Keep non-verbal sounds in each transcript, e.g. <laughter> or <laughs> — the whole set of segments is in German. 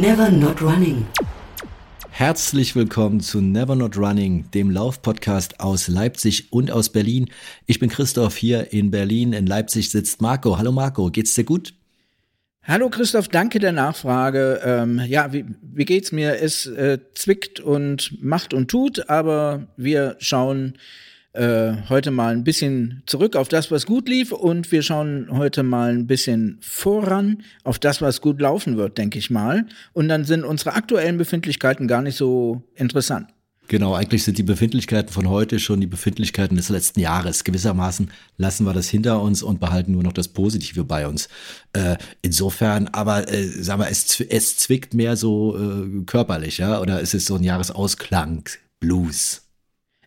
Never Not Running. Herzlich willkommen zu Never Not Running, dem Laufpodcast aus Leipzig und aus Berlin. Ich bin Christoph hier in Berlin. In Leipzig sitzt Marco. Hallo Marco, geht's dir gut? Hallo Christoph, danke der Nachfrage. Ähm, ja, wie, wie geht's mir? Es äh, zwickt und macht und tut, aber wir schauen äh, heute mal ein bisschen zurück auf das, was gut lief und wir schauen heute mal ein bisschen voran auf das, was gut laufen wird, denke ich mal. Und dann sind unsere aktuellen Befindlichkeiten gar nicht so interessant. Genau, eigentlich sind die Befindlichkeiten von heute schon die Befindlichkeiten des letzten Jahres. Gewissermaßen lassen wir das hinter uns und behalten nur noch das Positive bei uns. Äh, insofern, aber äh, sagen wir, es, es zwickt mehr so äh, körperlich, ja? Oder ist es so ein Jahresausklang, Blues?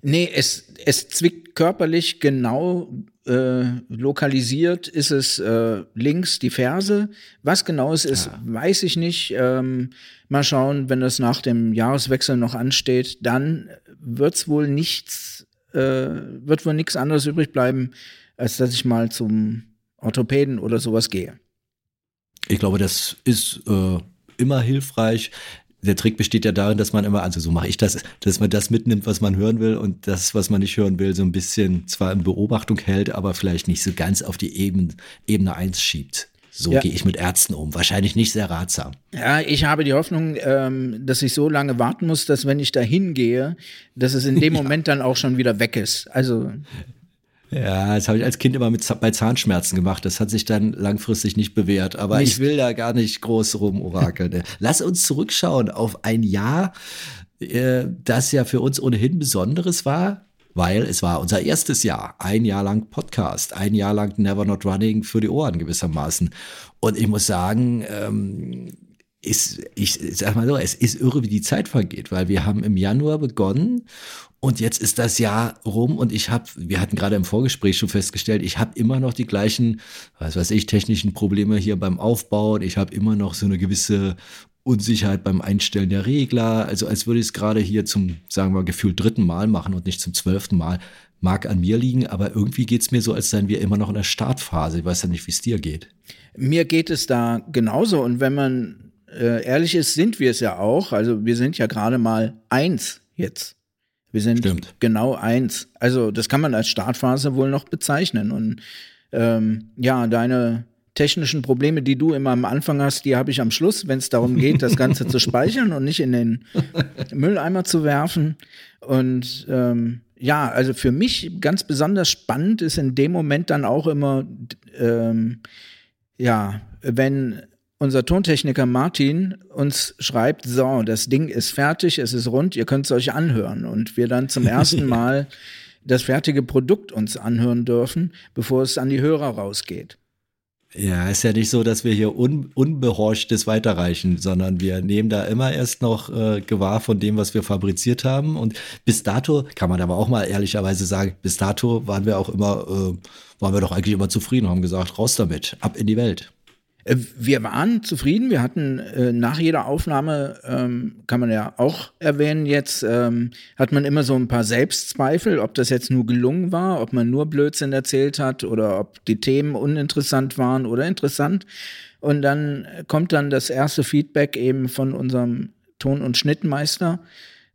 Nee, es, es zwickt körperlich genau äh, lokalisiert ist es äh, links die Ferse. Was genau es ist, ja. weiß ich nicht. Ähm, mal schauen, wenn das nach dem Jahreswechsel noch ansteht, dann wird's wohl nichts, äh, wird wohl nichts anderes übrig bleiben, als dass ich mal zum Orthopäden oder sowas gehe. Ich glaube, das ist äh, immer hilfreich der Trick besteht ja darin, dass man immer, also so mache ich das, dass man das mitnimmt, was man hören will und das, was man nicht hören will, so ein bisschen zwar in Beobachtung hält, aber vielleicht nicht so ganz auf die Ebene, Ebene 1 schiebt. So ja. gehe ich mit Ärzten um. Wahrscheinlich nicht sehr ratsam. Ja, ich habe die Hoffnung, ähm, dass ich so lange warten muss, dass wenn ich da hingehe, dass es in dem <laughs> ja. Moment dann auch schon wieder weg ist. Also ja, das habe ich als Kind immer mit, bei Zahnschmerzen gemacht. Das hat sich dann langfristig nicht bewährt. Aber nicht. ich will da gar nicht groß rum orakeln. <laughs> Lass uns zurückschauen auf ein Jahr, äh, das ja für uns ohnehin Besonderes war, weil es war unser erstes Jahr. Ein Jahr lang Podcast, ein Jahr lang Never Not Running für die Ohren gewissermaßen. Und ich muss sagen, ähm, ist, ich sag mal so, es ist irre, wie die Zeit vergeht, weil wir haben im Januar begonnen und jetzt ist das Jahr rum und ich habe, wir hatten gerade im Vorgespräch schon festgestellt, ich habe immer noch die gleichen, was weiß ich, technischen Probleme hier beim Aufbauen. Ich habe immer noch so eine gewisse Unsicherheit beim Einstellen der Regler. Also als würde ich es gerade hier zum, sagen wir, gefühlt dritten Mal machen und nicht zum zwölften Mal. Mag an mir liegen, aber irgendwie geht's mir so, als seien wir immer noch in der Startphase. Ich weiß ja nicht, wie es dir geht. Mir geht es da genauso. Und wenn man äh, ehrlich ist, sind wir es ja auch. Also wir sind ja gerade mal eins jetzt. Wir sind Stimmt. genau eins. Also das kann man als Startphase wohl noch bezeichnen. Und ähm, ja, deine technischen Probleme, die du immer am Anfang hast, die habe ich am Schluss, wenn es darum geht, das Ganze zu <laughs> speichern und nicht in den Mülleimer zu werfen. Und ähm, ja, also für mich ganz besonders spannend ist in dem Moment dann auch immer, ähm, ja, wenn unser Tontechniker Martin uns schreibt, so, das Ding ist fertig, es ist rund, ihr könnt es euch anhören. Und wir dann zum ersten <laughs> Mal das fertige Produkt uns anhören dürfen, bevor es an die Hörer rausgeht. Ja, ist ja nicht so, dass wir hier un, unbehorchtes weiterreichen, sondern wir nehmen da immer erst noch äh, gewahr von dem, was wir fabriziert haben. Und bis dato, kann man aber auch mal ehrlicherweise sagen, bis dato waren wir auch immer, äh, waren wir doch eigentlich immer zufrieden, haben gesagt, raus damit, ab in die Welt. Äh, wir waren zufrieden. Wir hatten äh, nach jeder Aufnahme, ähm, kann man ja auch erwähnen, jetzt ähm, hat man immer so ein paar Selbstzweifel, ob das jetzt nur gelungen war, ob man nur Blödsinn erzählt hat oder ob die Themen uninteressant waren oder interessant. Und dann kommt dann das erste Feedback eben von unserem Ton- und Schnittmeister.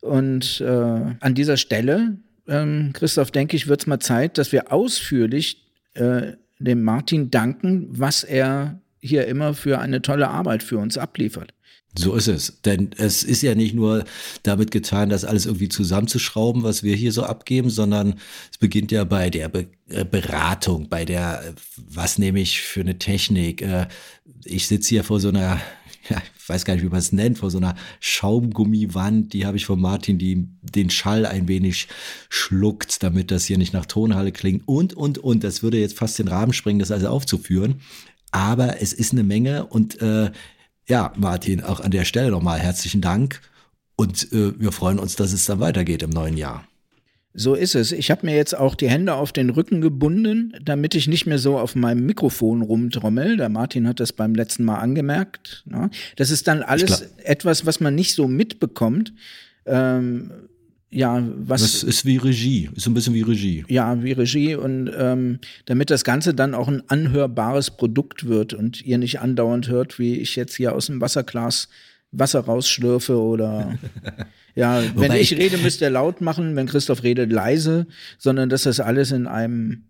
Und äh, an dieser Stelle, ähm, Christoph, denke ich, wird es mal Zeit, dass wir ausführlich äh, dem Martin danken, was er hier immer für eine tolle Arbeit für uns abliefert. So ist es. Denn es ist ja nicht nur damit getan, das alles irgendwie zusammenzuschrauben, was wir hier so abgeben, sondern es beginnt ja bei der Be äh, Beratung, bei der, was nehme ich für eine Technik. Äh, ich sitze hier vor so einer, <laughs> ja, ich weiß gar nicht, wie man es nennt, vor so einer Schaumgummiwand, die habe ich von Martin, die den Schall ein wenig schluckt, damit das hier nicht nach Tonhalle klingt und, und, und. Das würde jetzt fast den Rahmen sprengen, das alles aufzuführen. Aber es ist eine Menge und äh, ja, Martin, auch an der Stelle nochmal herzlichen Dank und äh, wir freuen uns, dass es dann weitergeht im neuen Jahr. So ist es. Ich habe mir jetzt auch die Hände auf den Rücken gebunden, damit ich nicht mehr so auf meinem Mikrofon rumtrommel. Der Martin hat das beim letzten Mal angemerkt. Ne? Das ist dann alles etwas, was man nicht so mitbekommt. Ähm, ja, was. Das ist wie Regie, ist so ein bisschen wie Regie. Ja, wie Regie und ähm, damit das Ganze dann auch ein anhörbares Produkt wird und ihr nicht andauernd hört, wie ich jetzt hier aus dem Wasserglas Wasser rausschlürfe oder <laughs> ja, wenn ich, ich rede, müsst ihr laut machen, wenn Christoph redet, leise, sondern dass das alles in einem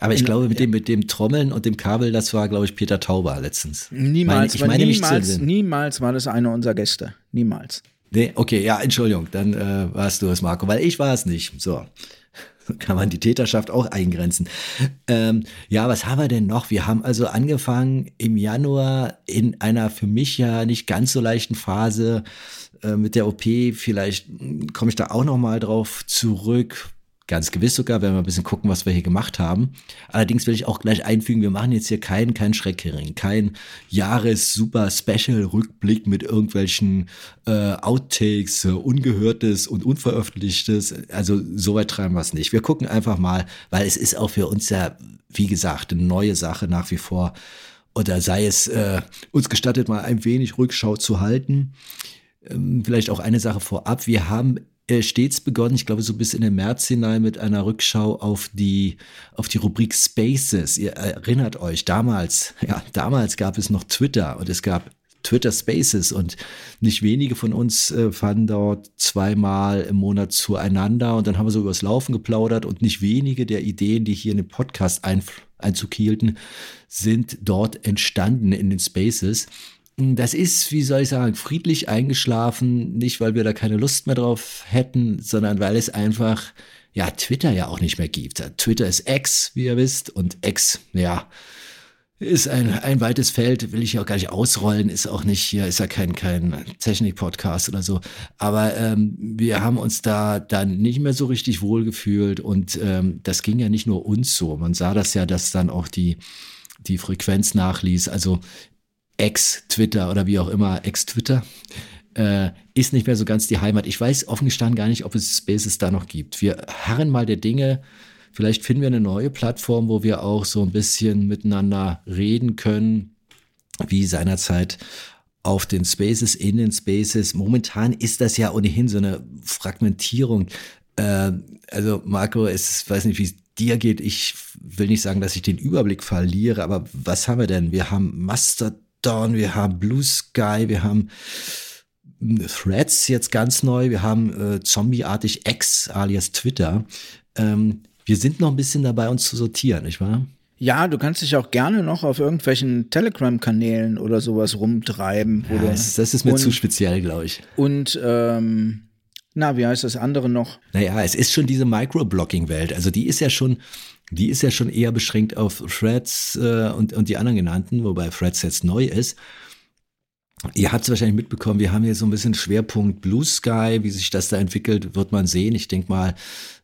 aber ich glaube, mit dem, mit dem Trommeln und dem Kabel, das war, glaube ich, Peter Tauber letztens. Niemals, meine, ich meine niemals, niemals war das einer unserer Gäste. Niemals. Nee, okay, ja, Entschuldigung, dann äh, warst du es, Marco, weil ich war es nicht. So. <laughs> Kann man die Täterschaft auch eingrenzen. Ähm, ja, was haben wir denn noch? Wir haben also angefangen im Januar in einer für mich ja nicht ganz so leichten Phase äh, mit der OP. Vielleicht hm, komme ich da auch noch mal drauf zurück Ganz gewiss sogar, wenn wir ein bisschen gucken, was wir hier gemacht haben. Allerdings will ich auch gleich einfügen, wir machen jetzt hier keinen kein Schreckhering, kein Jahres-Super-Special-Rückblick mit irgendwelchen äh, Outtakes, äh, Ungehörtes und Unveröffentlichtes. Also so weit treiben wir es nicht. Wir gucken einfach mal, weil es ist auch für uns ja, wie gesagt, eine neue Sache nach wie vor. Oder sei es äh, uns gestattet, mal ein wenig Rückschau zu halten. Ähm, vielleicht auch eine Sache vorab. Wir haben stets begonnen, ich glaube so bis in den März hinein mit einer Rückschau auf die, auf die Rubrik Spaces. Ihr erinnert euch, damals, <laughs> ja, damals gab es noch Twitter und es gab Twitter Spaces und nicht wenige von uns äh, fanden dort zweimal im Monat zueinander und dann haben wir so übers Laufen geplaudert und nicht wenige der Ideen, die hier in den Podcast ein, Einzug hielten, sind dort entstanden in den Spaces. Das ist, wie soll ich sagen, friedlich eingeschlafen, nicht weil wir da keine Lust mehr drauf hätten, sondern weil es einfach, ja, Twitter ja auch nicht mehr gibt. Twitter ist X, wie ihr wisst, und X, ja, ist ein, ein weites Feld, will ich auch gar nicht ausrollen, ist auch nicht, hier ist ja kein, kein Technik-Podcast oder so. Aber ähm, wir haben uns da dann nicht mehr so richtig wohlgefühlt und ähm, das ging ja nicht nur uns so. Man sah das ja, dass dann auch die, die Frequenz nachließ. Also Ex-Twitter oder wie auch immer, Ex-Twitter, äh, ist nicht mehr so ganz die Heimat. Ich weiß offen gestanden gar nicht, ob es Spaces da noch gibt. Wir harren mal der Dinge. Vielleicht finden wir eine neue Plattform, wo wir auch so ein bisschen miteinander reden können, wie seinerzeit auf den Spaces, in den Spaces. Momentan ist das ja ohnehin so eine Fragmentierung. Äh, also Marco, es weiß nicht, wie es dir geht. Ich will nicht sagen, dass ich den Überblick verliere, aber was haben wir denn? Wir haben Master Mastodon, wir haben Blue Sky, wir haben hm, Threads jetzt ganz neu, wir haben äh, zombieartig X alias Twitter. Ähm, wir sind noch ein bisschen dabei, uns zu sortieren, nicht wahr? Ja, du kannst dich auch gerne noch auf irgendwelchen Telegram-Kanälen oder sowas rumtreiben. Ja, das, das, ist mir und, zu speziell, glaube ich. Und ähm, na, wie heißt das andere noch? Naja, es ist schon diese Microblocking-Welt. Also die ist ja schon die ist ja schon eher beschränkt auf Threads äh, und, und die anderen genannten, wobei Threads jetzt neu ist. Ihr habt es wahrscheinlich mitbekommen, wir haben hier so ein bisschen Schwerpunkt Blue Sky, wie sich das da entwickelt, wird man sehen. Ich denke mal,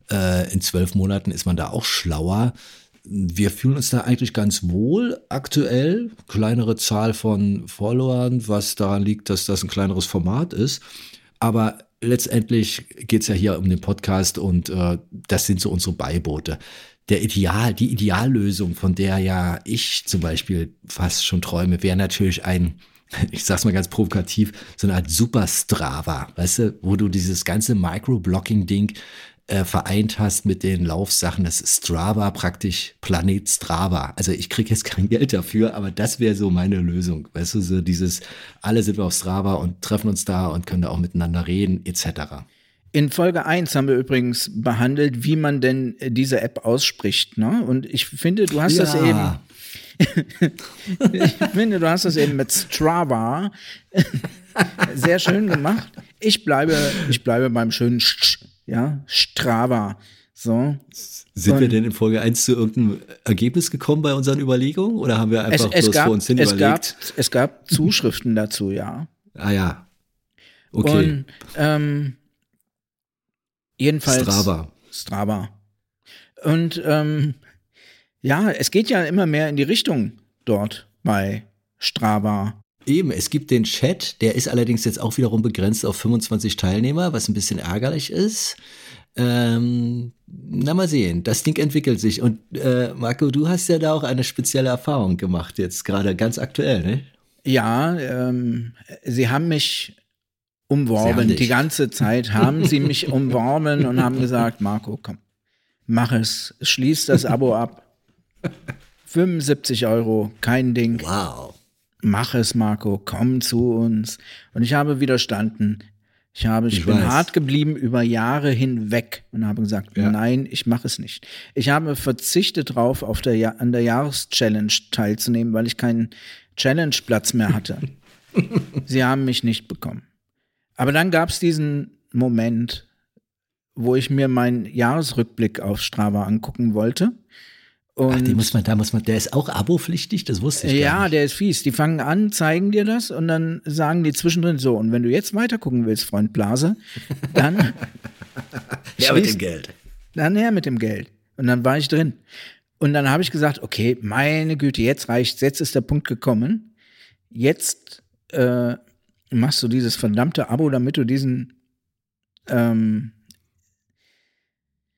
äh, in zwölf Monaten ist man da auch schlauer. Wir fühlen uns da eigentlich ganz wohl aktuell. Kleinere Zahl von Followern, was daran liegt, dass das ein kleineres Format ist. Aber letztendlich geht es ja hier um den Podcast und äh, das sind so unsere Beiboote der Ideal, die Ideallösung, von der ja ich zum Beispiel fast schon träume, wäre natürlich ein, <laughs> ich sag's mal ganz provokativ, so eine Art Super Strava, weißt du, wo du dieses ganze Microblocking-Ding äh, vereint hast mit den Laufsachen, das Strava praktisch Planet Strava. Also ich kriege jetzt kein Geld dafür, aber das wäre so meine Lösung. Weißt du, so dieses, alle sind wir auf Strava und treffen uns da und können da auch miteinander reden, etc. In Folge 1 haben wir übrigens behandelt, wie man denn diese App ausspricht. Ne? Und ich finde, du hast ja. das eben. <laughs> ich finde, du hast das eben mit Strava <laughs> sehr schön gemacht. Ich bleibe, ich bleibe beim schönen Sch, ja, Strava. So. Sind Und wir denn in Folge 1 zu irgendeinem Ergebnis gekommen bei unseren Überlegungen oder haben wir einfach es, es bloß gab, vor uns hin es überlegt? Gab, es gab Zuschriften dazu, ja. Ah ja. Okay. Und ähm, Jedenfalls. Strava. Strava. Und ähm, ja, es geht ja immer mehr in die Richtung dort bei Strava. Eben, es gibt den Chat, der ist allerdings jetzt auch wiederum begrenzt auf 25 Teilnehmer, was ein bisschen ärgerlich ist. Ähm, na mal sehen, das Ding entwickelt sich. Und äh, Marco, du hast ja da auch eine spezielle Erfahrung gemacht, jetzt gerade ganz aktuell, ne? Ja, ähm, sie haben mich umworben. Die ganze Zeit haben sie mich <laughs> umworben und haben gesagt, Marco, komm, mach es, schließ das Abo ab. 75 Euro, kein Ding. Wow. Mach es, Marco, komm zu uns. Und ich habe widerstanden. Ich habe, ich, ich bin weiß. hart geblieben über Jahre hinweg und habe gesagt, ja. nein, ich mache es nicht. Ich habe verzichtet drauf, auf der, an der Jahreschallenge teilzunehmen, weil ich keinen Challenge-Platz mehr hatte. <laughs> Sie haben mich nicht bekommen. Aber dann gab es diesen Moment, wo ich mir meinen Jahresrückblick auf Strava angucken wollte. Und Ach, den muss man, da muss man, der ist auch abopflichtig, das wusste ich Ja, der ist fies. Die fangen an, zeigen dir das und dann sagen die zwischendrin so. Und wenn du jetzt weiter gucken willst, Freund Blase, dann. <laughs> ja, mit dem Geld. Dann her mit dem Geld. Und dann war ich drin. Und dann habe ich gesagt, okay, meine Güte, jetzt reicht's, jetzt ist der Punkt gekommen. Jetzt äh, machst du dieses verdammte Abo, damit du diesen ähm,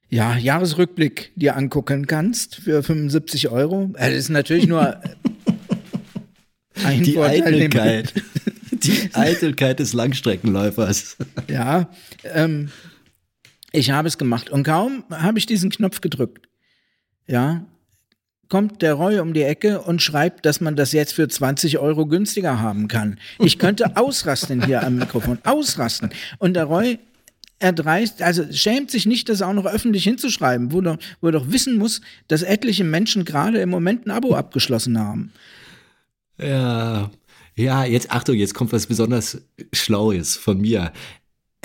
ja, Jahresrückblick dir angucken kannst für 75 Euro. Das ist natürlich nur <laughs> ein Die Vorteil Eitelkeit. <laughs> Die Eitelkeit des Langstreckenläufers. Ja, ähm, ich habe es gemacht und kaum habe ich diesen Knopf gedrückt. Ja, kommt der Roy um die Ecke und schreibt, dass man das jetzt für 20 Euro günstiger haben kann. Ich könnte <laughs> ausrasten hier am Mikrofon, ausrasten. Und der Roy erdreist, also schämt sich nicht, das auch noch öffentlich hinzuschreiben, wo, doch, wo er doch wissen muss, dass etliche Menschen gerade im Moment ein Abo abgeschlossen haben. Ja, ja, jetzt Achtung, jetzt kommt was besonders Schlaues von mir.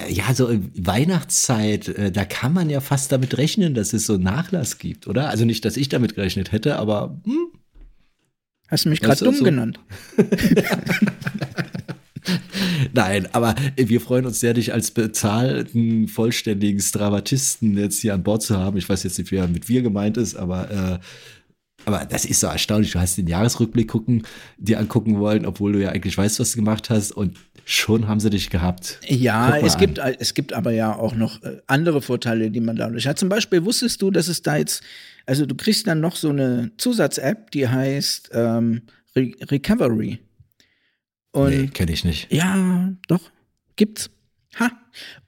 Äh, ja, so Weihnachtszeit, äh, da kann man ja fast damit rechnen, dass es so einen Nachlass gibt, oder? Also nicht, dass ich damit gerechnet hätte, aber hm. Hast du mich gerade dumm so? genannt? <laughs> Nein, aber wir freuen uns sehr, dich als bezahlten, vollständigen Stravatisten jetzt hier an Bord zu haben. Ich weiß jetzt nicht, wer mit wir gemeint ist, aber äh, aber das ist so erstaunlich. Du hast den Jahresrückblick gucken, dir angucken wollen, obwohl du ja eigentlich weißt, was du gemacht hast. Und schon haben sie dich gehabt. Ja, es gibt, es gibt aber ja auch noch äh, andere Vorteile, die man dadurch hat. Zum Beispiel wusstest du, dass es da jetzt, also du kriegst dann noch so eine Zusatz-App, die heißt ähm, Re Recovery. Und nee, kenne ich nicht. Ja, doch, gibt's. Ha.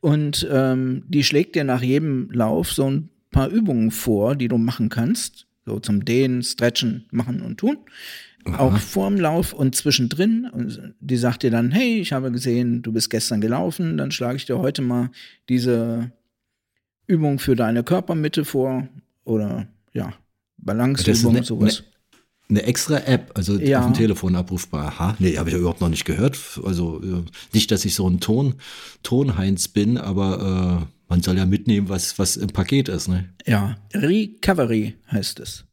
Und ähm, die schlägt dir nach jedem Lauf so ein paar Übungen vor, die du machen kannst. So zum Dehnen, Stretchen, machen und tun. Aha. Auch vorm Lauf und zwischendrin. Und die sagt dir dann, hey, ich habe gesehen, du bist gestern gelaufen, dann schlage ich dir heute mal diese Übung für deine Körpermitte vor. Oder ja, Balanceübung, sowas. Ne, eine extra App, also ja. auf dem Telefon abrufbar. Aha, nee, habe ich ja überhaupt noch nicht gehört. Also äh, nicht, dass ich so ein Ton, Tonheinz bin, aber äh, man soll ja mitnehmen, was, was im Paket ist, ne? Ja, Recovery heißt es.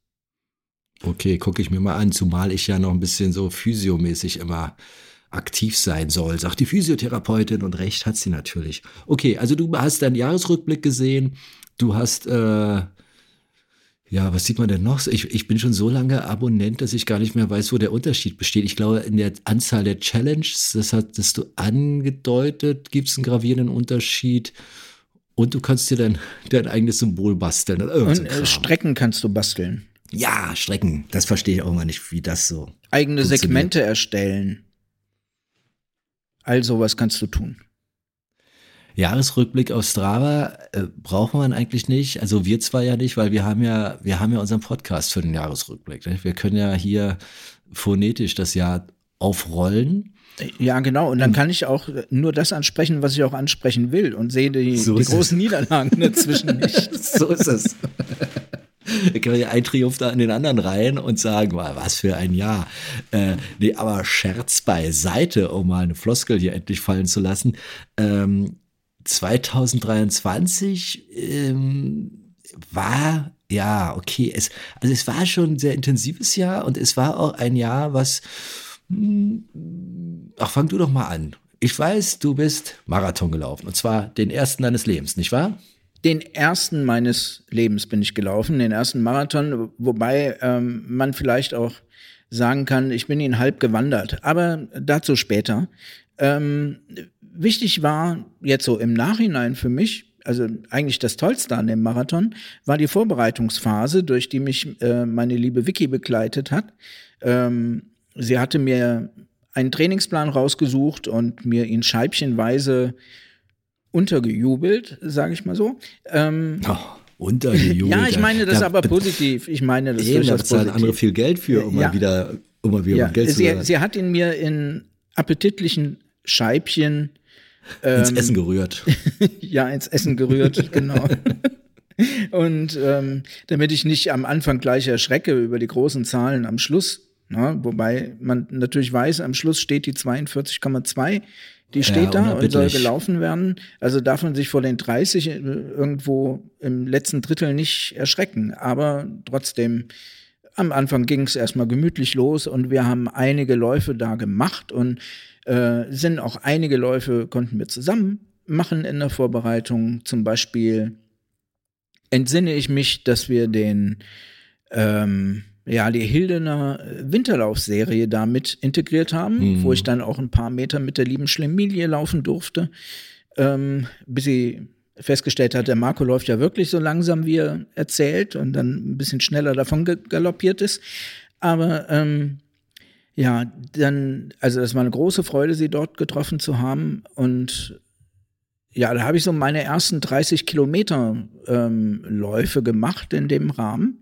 Okay, gucke ich mir mal an, zumal ich ja noch ein bisschen so physiomäßig immer aktiv sein soll, sagt die Physiotherapeutin und recht hat sie natürlich. Okay, also du hast deinen Jahresrückblick gesehen, du hast äh, ja, was sieht man denn noch? Ich, ich bin schon so lange Abonnent, dass ich gar nicht mehr weiß, wo der Unterschied besteht. Ich glaube, in der Anzahl der Challenges, das hattest du angedeutet, gibt es einen gravierenden Unterschied. Und du kannst dir dein, dein eigenes Symbol basteln. Und äh, Strecken kannst du basteln. Ja, Strecken. Das verstehe ich auch mal nicht, wie das so. Eigene Segmente erstellen. All sowas kannst du tun. Jahresrückblick auf Strava äh, braucht man eigentlich nicht. Also wir zwar ja nicht, weil wir haben ja, wir haben ja unseren Podcast für den Jahresrückblick. Ne? Wir können ja hier phonetisch das Jahr aufrollen. Ja, genau. Und dann kann ich auch nur das ansprechen, was ich auch ansprechen will und sehe die, so die großen es. Niederlagen dazwischen <laughs> nicht. so ist es. Ja ein Triumph da in den anderen rein und sagen, was für ein Jahr. Äh, nee, aber Scherz beiseite, um mal eine Floskel hier endlich fallen zu lassen. Ähm, 2023 ähm, war ja okay. Es, also es war schon ein sehr intensives Jahr und es war auch ein Jahr, was. Mh, hm, ach, fang du doch mal an. Ich weiß, du bist Marathon gelaufen und zwar den ersten deines Lebens, nicht wahr? Den ersten meines Lebens bin ich gelaufen, den ersten Marathon, wobei ähm, man vielleicht auch sagen kann, ich bin ihn halb gewandert, aber dazu später. Ähm, wichtig war jetzt so im Nachhinein für mich, also eigentlich das Tollste an dem Marathon, war die Vorbereitungsphase, durch die mich äh, meine liebe Vicky begleitet hat. Ähm, sie hatte mir einen Trainingsplan rausgesucht und mir ihn scheibchenweise untergejubelt, sage ich mal so. Ähm, oh, untergejubelt. <laughs> ja, ich meine das da, aber positiv. Ich meine das eben, durchaus da positiv. andere viel Geld für, um ja. mal wieder, um mal wieder ja, Geld sie, zu Sie hat ihn mir in appetitlichen Scheibchen ähm, ins Essen gerührt. <laughs> ja, ins Essen gerührt, <laughs> genau. Und ähm, damit ich nicht am Anfang gleich erschrecke über die großen Zahlen am Schluss, na, ne, wobei man natürlich weiß, am Schluss steht die 42,2, die steht ja, da und soll gelaufen werden. Also darf man sich vor den 30 äh, irgendwo im letzten Drittel nicht erschrecken. Aber trotzdem, am Anfang ging es erstmal gemütlich los und wir haben einige Läufe da gemacht und äh, sind auch einige Läufe konnten wir zusammen machen in der Vorbereitung. Zum Beispiel entsinne ich mich, dass wir den ähm, ja, die Hildener Winterlaufserie damit integriert haben, mhm. wo ich dann auch ein paar Meter mit der lieben Schlemilie laufen durfte, ähm, bis sie festgestellt hat, der Marco läuft ja wirklich so langsam, wie er erzählt und dann ein bisschen schneller davon galoppiert ist. Aber ähm, ja, dann, also das war eine große Freude, sie dort getroffen zu haben. Und ja, da habe ich so meine ersten 30 Kilometer ähm, Läufe gemacht in dem Rahmen.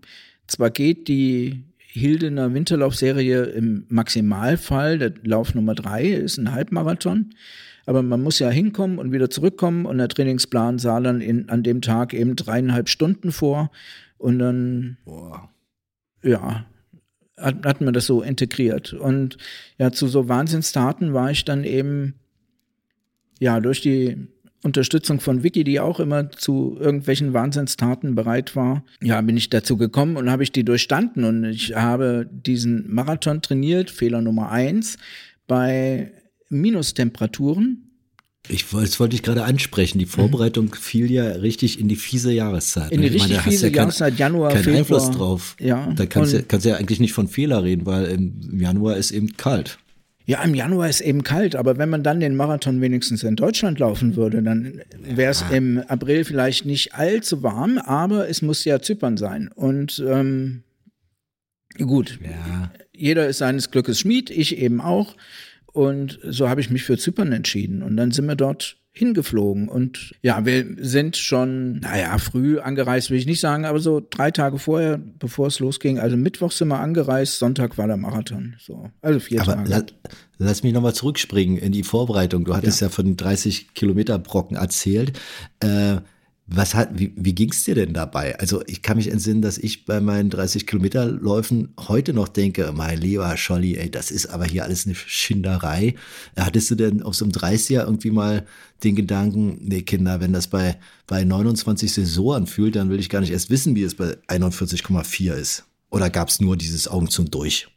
Zwar geht die Hildener Winterlaufserie im Maximalfall, der Lauf Nummer drei ist ein Halbmarathon, aber man muss ja hinkommen und wieder zurückkommen und der Trainingsplan sah dann in, an dem Tag eben dreieinhalb Stunden vor und dann, Boah. ja, hat, hat man das so integriert. Und ja, zu so Wahnsinnstaten war ich dann eben, ja, durch die Unterstützung von Vicky, die auch immer zu irgendwelchen Wahnsinnstaten bereit war, ja, bin ich dazu gekommen und habe ich die durchstanden. Und ich habe diesen Marathon trainiert, Fehler Nummer eins, bei Minustemperaturen ich, das wollte ich gerade ansprechen. Die Vorbereitung mhm. fiel ja richtig in die fiese Jahreszeit. In die richtig meine, fiese ja Jahreszeit, Januar, kein Februar. Einfluss drauf. Ja. Da kannst du kannst ja eigentlich nicht von Fehler reden, weil im Januar ist eben kalt. Ja, im Januar ist eben kalt, aber wenn man dann den Marathon wenigstens in Deutschland laufen würde, dann wäre es ja. im April vielleicht nicht allzu warm, aber es muss ja Zypern sein. Und ähm, gut, ja. jeder ist seines Glückes Schmied, ich eben auch. Und so habe ich mich für Zypern entschieden. Und dann sind wir dort hingeflogen. Und ja, wir sind schon, naja, früh angereist, will ich nicht sagen, aber so drei Tage vorher, bevor es losging. Also Mittwoch sind wir angereist, Sonntag war der Marathon. So, also vier aber Tage. La lass mich nochmal zurückspringen in die Vorbereitung. Du hattest ja, ja von 30 Kilometer Brocken erzählt. Äh, was hat, wie, wie ging es dir denn dabei? Also ich kann mich entsinnen, dass ich bei meinen 30 Kilometer Läufen heute noch denke, mein lieber Scholli, ey, das ist aber hier alles eine Schinderei. Hattest du denn auf so einem 30er irgendwie mal den Gedanken, nee Kinder, wenn das bei, bei 29 Saison anfühlt, dann will ich gar nicht erst wissen, wie es bei 41,4 ist. Oder gab es nur dieses Augen zum Durch?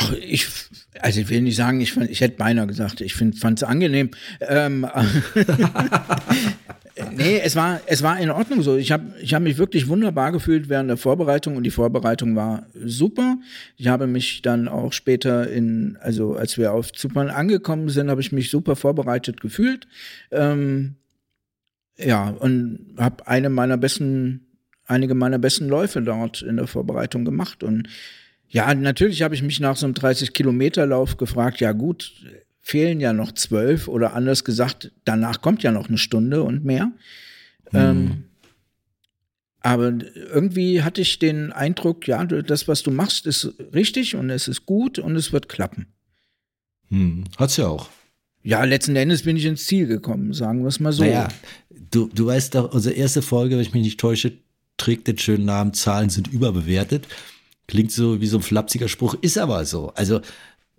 Ach, ich, also ich will nicht sagen, ich, ich hätte beinahe gesagt, ich fand es angenehm. Ähm, <laughs> nee, es war, es war in Ordnung so. Ich habe ich hab mich wirklich wunderbar gefühlt während der Vorbereitung und die Vorbereitung war super. Ich habe mich dann auch später in, also als wir auf Zypern angekommen sind, habe ich mich super vorbereitet gefühlt. Ähm, ja, und habe eine meiner besten, einige meiner besten Läufe dort in der Vorbereitung gemacht. Und ja, natürlich habe ich mich nach so einem 30-Kilometer-Lauf gefragt, ja gut, fehlen ja noch zwölf oder anders gesagt, danach kommt ja noch eine Stunde und mehr. Mhm. Ähm, aber irgendwie hatte ich den Eindruck, ja, das, was du machst, ist richtig und es ist gut und es wird klappen. Hm. Hat's ja auch. Ja, letzten Endes bin ich ins Ziel gekommen, sagen wir es mal so. Naja, du, du weißt doch, unsere erste Folge, wenn ich mich nicht täusche, trägt den schönen Namen Zahlen sind überbewertet. Klingt so wie so ein flapsiger Spruch, ist aber so. Also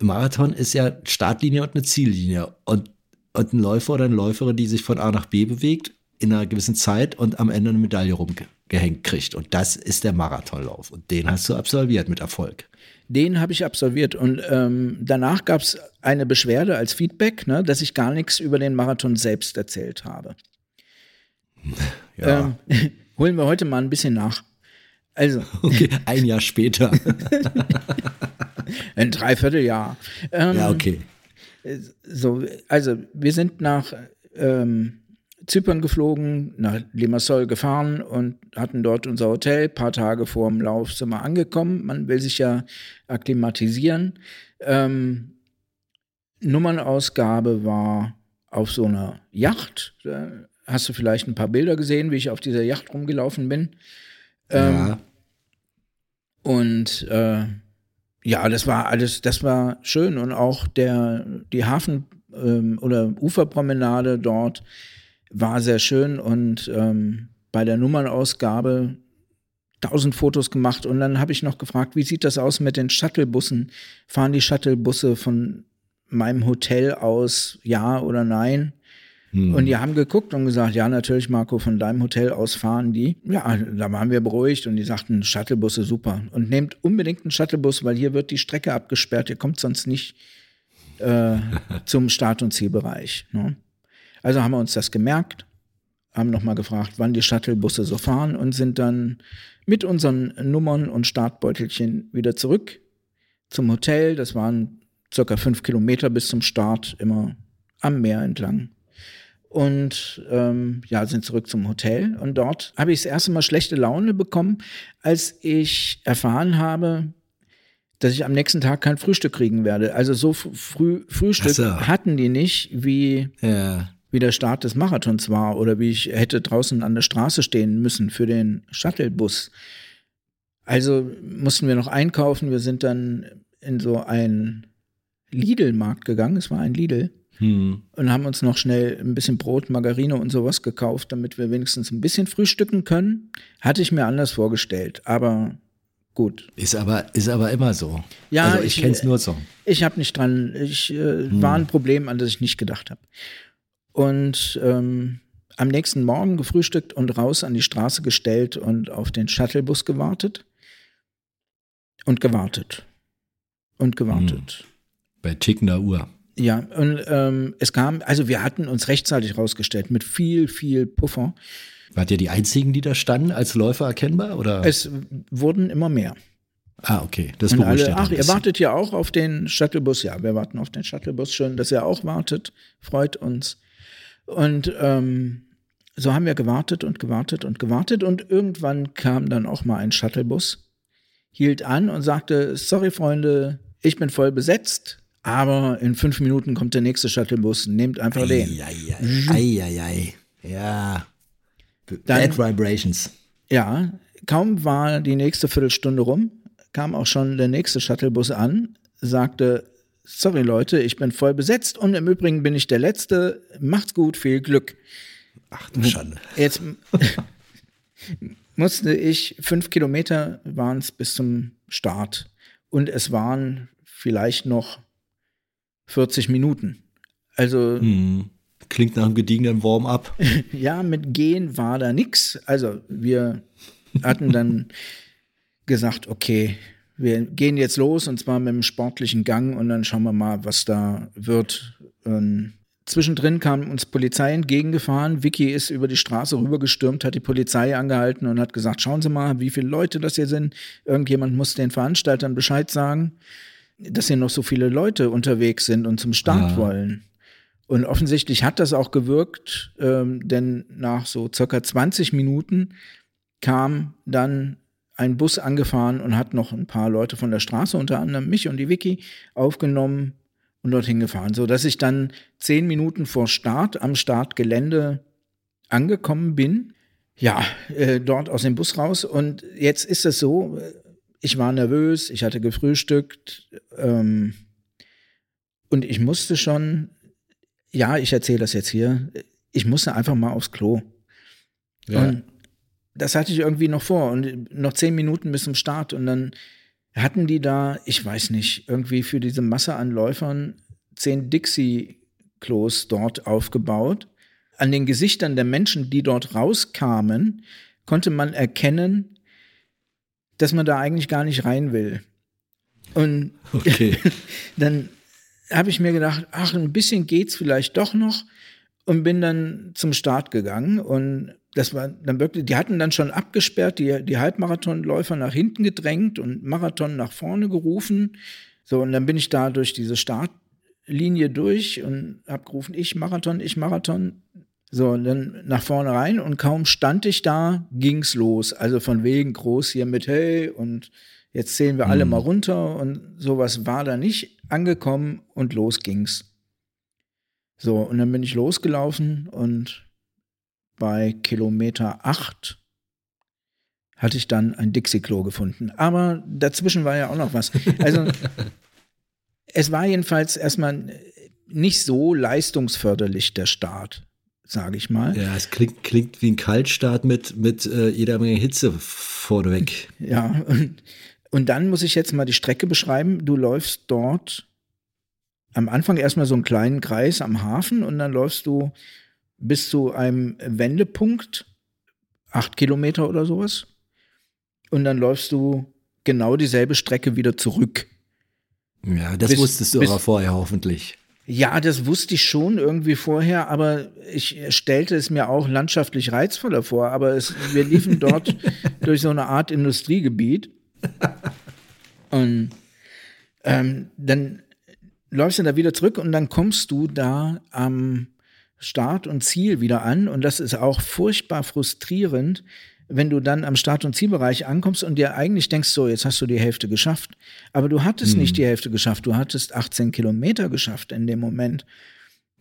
Marathon ist ja Startlinie und eine Ziellinie. Und, und ein Läufer oder eine Läuferin, die sich von A nach B bewegt, in einer gewissen Zeit und am Ende eine Medaille rumgehängt kriegt. Und das ist der Marathonlauf. Und den hast du absolviert mit Erfolg. Den habe ich absolviert. Und ähm, danach gab es eine Beschwerde als Feedback, ne, dass ich gar nichts über den Marathon selbst erzählt habe. <laughs> Ja. Ähm, <laughs> holen wir heute mal ein bisschen nach. Also. <laughs> Okay, ein Jahr später. <laughs> ein Dreivierteljahr. Ähm, ja, okay. So, also wir sind nach ähm, Zypern geflogen, nach Limassol gefahren und hatten dort unser Hotel. Ein paar Tage vor dem Lauf sind wir angekommen. Man will sich ja akklimatisieren. Ähm, Nummernausgabe war auf so einer Yacht. Da hast du vielleicht ein paar Bilder gesehen, wie ich auf dieser Yacht rumgelaufen bin. Ähm, ja. Und äh, ja, das war alles, das war schön und auch der die Hafen ähm, oder Uferpromenade dort war sehr schön und ähm, bei der Nummernausgabe tausend Fotos gemacht und dann habe ich noch gefragt, wie sieht das aus mit den Shuttlebussen? Fahren die Shuttlebusse von meinem Hotel aus, ja oder nein? Hm. Und die haben geguckt und gesagt, ja, natürlich, Marco, von deinem Hotel aus fahren die. Ja, da waren wir beruhigt und die sagten, Shuttlebusse super. Und nehmt unbedingt einen Shuttlebus, weil hier wird die Strecke abgesperrt, ihr kommt sonst nicht äh, <laughs> zum Start- und Zielbereich. Ne? Also haben wir uns das gemerkt, haben nochmal gefragt, wann die Shuttlebusse so fahren und sind dann mit unseren Nummern und Startbeutelchen wieder zurück zum Hotel. Das waren circa fünf Kilometer bis zum Start, immer am Meer entlang und ähm, ja, sind zurück zum Hotel. Und dort habe ich das erste Mal schlechte Laune bekommen, als ich erfahren habe, dass ich am nächsten Tag kein Frühstück kriegen werde. Also so früh Frühstück so. hatten die nicht, wie, ja. wie der Start des Marathons war oder wie ich hätte draußen an der Straße stehen müssen für den Shuttlebus. Also mussten wir noch einkaufen. Wir sind dann in so ein Lidl-Markt gegangen. Es war ein Lidl hm. Und haben uns noch schnell ein bisschen Brot, Margarine und sowas gekauft, damit wir wenigstens ein bisschen frühstücken können. Hatte ich mir anders vorgestellt, aber gut. Ist aber, ist aber immer so. Ja, also ich, ich kenne es nur so. Ich habe nicht dran, ich äh, hm. war ein Problem, an das ich nicht gedacht habe. Und ähm, am nächsten Morgen gefrühstückt und raus an die Straße gestellt und auf den Shuttlebus gewartet. Und gewartet. Und gewartet. Hm. Bei tickender Uhr. Ja, und ähm, es kam, also wir hatten uns rechtzeitig rausgestellt mit viel, viel Puffer. Wart ihr die einzigen, die da standen, als Läufer erkennbar? Oder? Es wurden immer mehr. Ah, okay. Das beruhigt alle, Ach, ihr wartet ja auch auf den Shuttlebus. Ja, wir warten auf den Shuttlebus. Schön, dass ihr auch wartet. Freut uns. Und ähm, so haben wir gewartet und gewartet und gewartet. Und irgendwann kam dann auch mal ein Shuttlebus, hielt an und sagte: Sorry, Freunde, ich bin voll besetzt. Aber in fünf Minuten kommt der nächste Shuttlebus. Nehmt einfach den. Eieiei. Ja. Bad Vibrations. Ja, kaum war die nächste Viertelstunde rum, kam auch schon der nächste Shuttlebus an, sagte, sorry Leute, ich bin voll besetzt und im Übrigen bin ich der Letzte. Macht's gut, viel Glück. Ach du Schande. Jetzt <laughs> musste ich, fünf Kilometer waren es bis zum Start. Und es waren vielleicht noch 40 Minuten. Also. Hm. Klingt nach einem gediegenen Warm-up. <laughs> ja, mit Gehen war da nichts. Also wir hatten dann gesagt, okay, wir gehen jetzt los und zwar mit einem sportlichen Gang und dann schauen wir mal, was da wird. Und zwischendrin kam uns Polizei entgegengefahren. Vicky ist über die Straße rübergestürmt, hat die Polizei angehalten und hat gesagt, schauen Sie mal, wie viele Leute das hier sind. Irgendjemand muss den Veranstaltern Bescheid sagen dass hier noch so viele Leute unterwegs sind und zum Start ja. wollen. Und offensichtlich hat das auch gewirkt, ähm, denn nach so circa 20 Minuten kam dann ein Bus angefahren und hat noch ein paar Leute von der Straße, unter anderem mich und die Vicky, aufgenommen und dorthin gefahren, so dass ich dann zehn Minuten vor Start am Startgelände angekommen bin. Ja, äh, dort aus dem Bus raus. Und jetzt ist es so, ich war nervös, ich hatte gefrühstückt ähm, und ich musste schon, ja, ich erzähle das jetzt hier, ich musste einfach mal aufs Klo. Ja. Und das hatte ich irgendwie noch vor und noch zehn Minuten bis zum Start und dann hatten die da, ich weiß nicht, irgendwie für diese Masse an Läufern zehn Dixie-Klos dort aufgebaut. An den Gesichtern der Menschen, die dort rauskamen, konnte man erkennen, dass man da eigentlich gar nicht rein will. Und okay. <laughs> dann habe ich mir gedacht, ach, ein bisschen geht's vielleicht doch noch und bin dann zum Start gegangen und das war dann wirklich, die hatten dann schon abgesperrt, die, die Halbmarathonläufer nach hinten gedrängt und Marathon nach vorne gerufen. So, und dann bin ich da durch diese Startlinie durch und habe gerufen, ich Marathon, ich Marathon. So, und dann nach vorne rein und kaum stand ich da, ging's los. Also von wegen groß hier mit Hey und jetzt zählen wir alle Mhm. mal runter und sowas war da nicht angekommen und los ging's. So, und dann bin ich losgelaufen und bei Kilometer 8 hatte ich dann ein Dixie-Klo gefunden. Aber dazwischen war ja auch noch was. Also, <laughs> es war jedenfalls erstmal nicht so leistungsförderlich, der Start, sage ich mal. Ja, es klingt, klingt wie ein Kaltstart mit, mit äh, jeder Menge Hitze vorneweg. Ja, und, und dann muss ich jetzt mal die Strecke beschreiben. Du läufst dort am Anfang erstmal so einen kleinen Kreis am Hafen und dann läufst du bis zu einem Wendepunkt, acht Kilometer oder sowas. Und dann läufst du genau dieselbe Strecke wieder zurück. Ja, das Bis- wusstest du bis- aber vorher hoffentlich. Ja, das wusste ich schon irgendwie vorher, aber ich stellte es mir auch landschaftlich reizvoller vor. Aber es, wir liefen dort <laughs> durch so eine Art Industriegebiet. Und ähm, dann läufst du da wieder zurück und dann kommst du da am Start und Ziel wieder an. Und das ist auch furchtbar frustrierend, wenn du dann am Start- und Zielbereich ankommst und dir eigentlich denkst, so, jetzt hast du die Hälfte geschafft. Aber du hattest nicht die Hälfte geschafft, du hattest 18 Kilometer geschafft in dem Moment.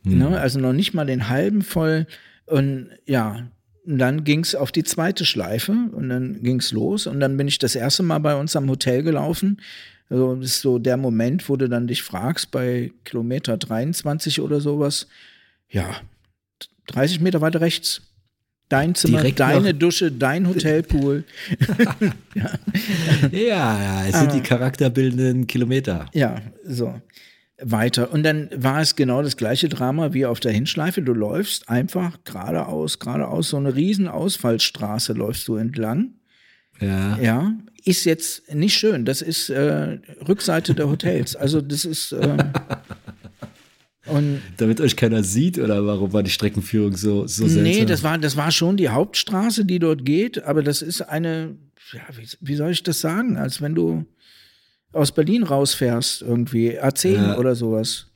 Ne? Also noch nicht mal den halben voll. Und ja, und dann ging es auf die zweite Schleife und dann ging es los. Und dann bin ich das erste Mal bei uns am Hotel gelaufen. Also das ist so der Moment, wo du dann dich fragst, bei Kilometer 23 oder sowas, ja, 30 Meter weiter rechts. Dein Zimmer, Direkt deine noch- Dusche, dein Hotelpool. <laughs> Ja, ja, es sind die charakterbildenden Kilometer. Ja, so. Weiter. Und dann war es genau das gleiche Drama wie auf der Hinschleife. Du läufst einfach geradeaus, geradeaus, so eine riesen Ausfallstraße läufst du entlang. Ja. Ja, ist jetzt nicht schön. Das ist äh, Rückseite der Hotels. Also das ist äh, <laughs> und Damit euch keiner sieht oder warum war die Streckenführung so, so seltsam? nee, das war das war schon die Hauptstraße, die dort geht, aber das ist eine, ja, wie, wie soll ich das sagen, als wenn du aus Berlin rausfährst irgendwie A10 Ja. oder sowas.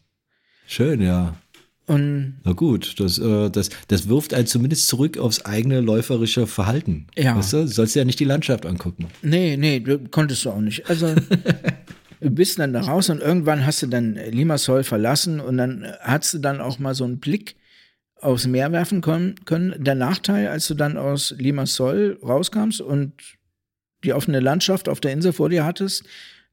Schön, ja. Und Na gut, das, äh, das, das wirft einen zumindest zurück aufs eigene läuferische Verhalten. Ja. Weißt du, du sollst ja nicht die Landschaft angucken. Nee, nee, du konntest du auch nicht. Also <laughs> bist dann da raus und irgendwann hast du dann Limassol verlassen und dann hast du dann auch mal so einen Blick aufs Meer werfen können. Der Nachteil, als du dann aus Limassol rauskamst und die offene Landschaft auf der Insel vor dir hattest,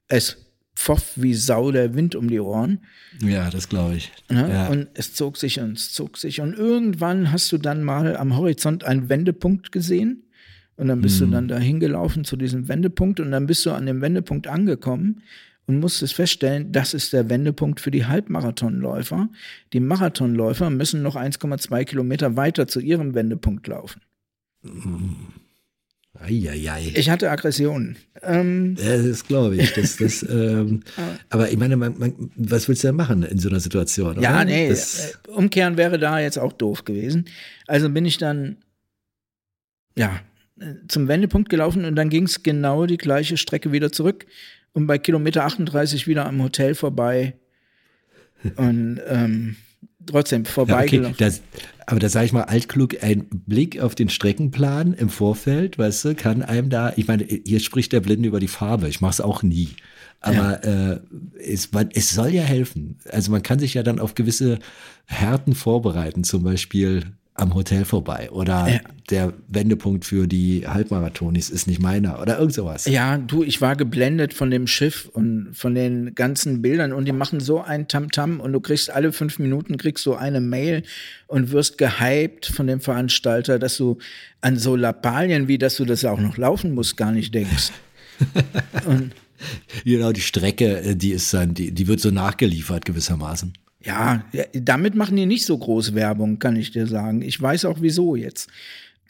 es pfoff wie Sau der Wind um die Ohren. Ja, das glaube ich. Ne? Ja. Und es zog sich und es zog sich. Und irgendwann hast du dann mal am Horizont einen Wendepunkt gesehen. Und dann bist du dann da hingelaufen zu diesem Wendepunkt. Und dann bist du an dem Wendepunkt angekommen und musstest feststellen, das ist der Wendepunkt für die Halbmarathonläufer. Die Marathonläufer müssen noch 1,2 Kilometer weiter zu ihrem Wendepunkt laufen. Eieiei. Ich hatte Aggressionen. Ähm, Ja, das glaube ich. Das, das, <laughs> ähm, aber ich meine, man, man, was willst du denn machen in so einer Situation? Oder? Ja, nee, Das, äh, umkehren wäre da jetzt auch doof gewesen. Also bin ich dann, ja, äh, zum Wendepunkt gelaufen und dann ging es genau die gleiche Strecke wieder zurück und bei Kilometer 38 wieder am Hotel vorbei und ähm, trotzdem ja, okay, vorbeigelaufen. das, aber da sage ich mal altklug, ein Blick auf den Streckenplan im Vorfeld, weißt du, kann einem da, ich meine, hier spricht der Blinde über die Farbe, ich mache es auch nie. Aber äh, es, man, es soll ja helfen. Also man kann sich ja dann auf gewisse Härten vorbereiten, zum Beispiel am Hotel vorbei oder Ja. der Wendepunkt für die Halbmarathonis ist nicht meiner oder irgend sowas. Ja, du, ich war geblendet von dem Schiff und von den ganzen Bildern und die machen so ein Tamtam und du kriegst alle fünf Minuten kriegst du eine Mail und wirst gehypt von dem Veranstalter, dass du an so Lappalien, wie dass du das auch noch laufen musst, gar nicht denkst. <laughs> und Genau, die Strecke, äh, die ist dann, die, die wird so nachgeliefert gewissermaßen. Ja, damit machen die nicht so groß Werbung, kann ich dir sagen. Ich weiß auch wieso jetzt.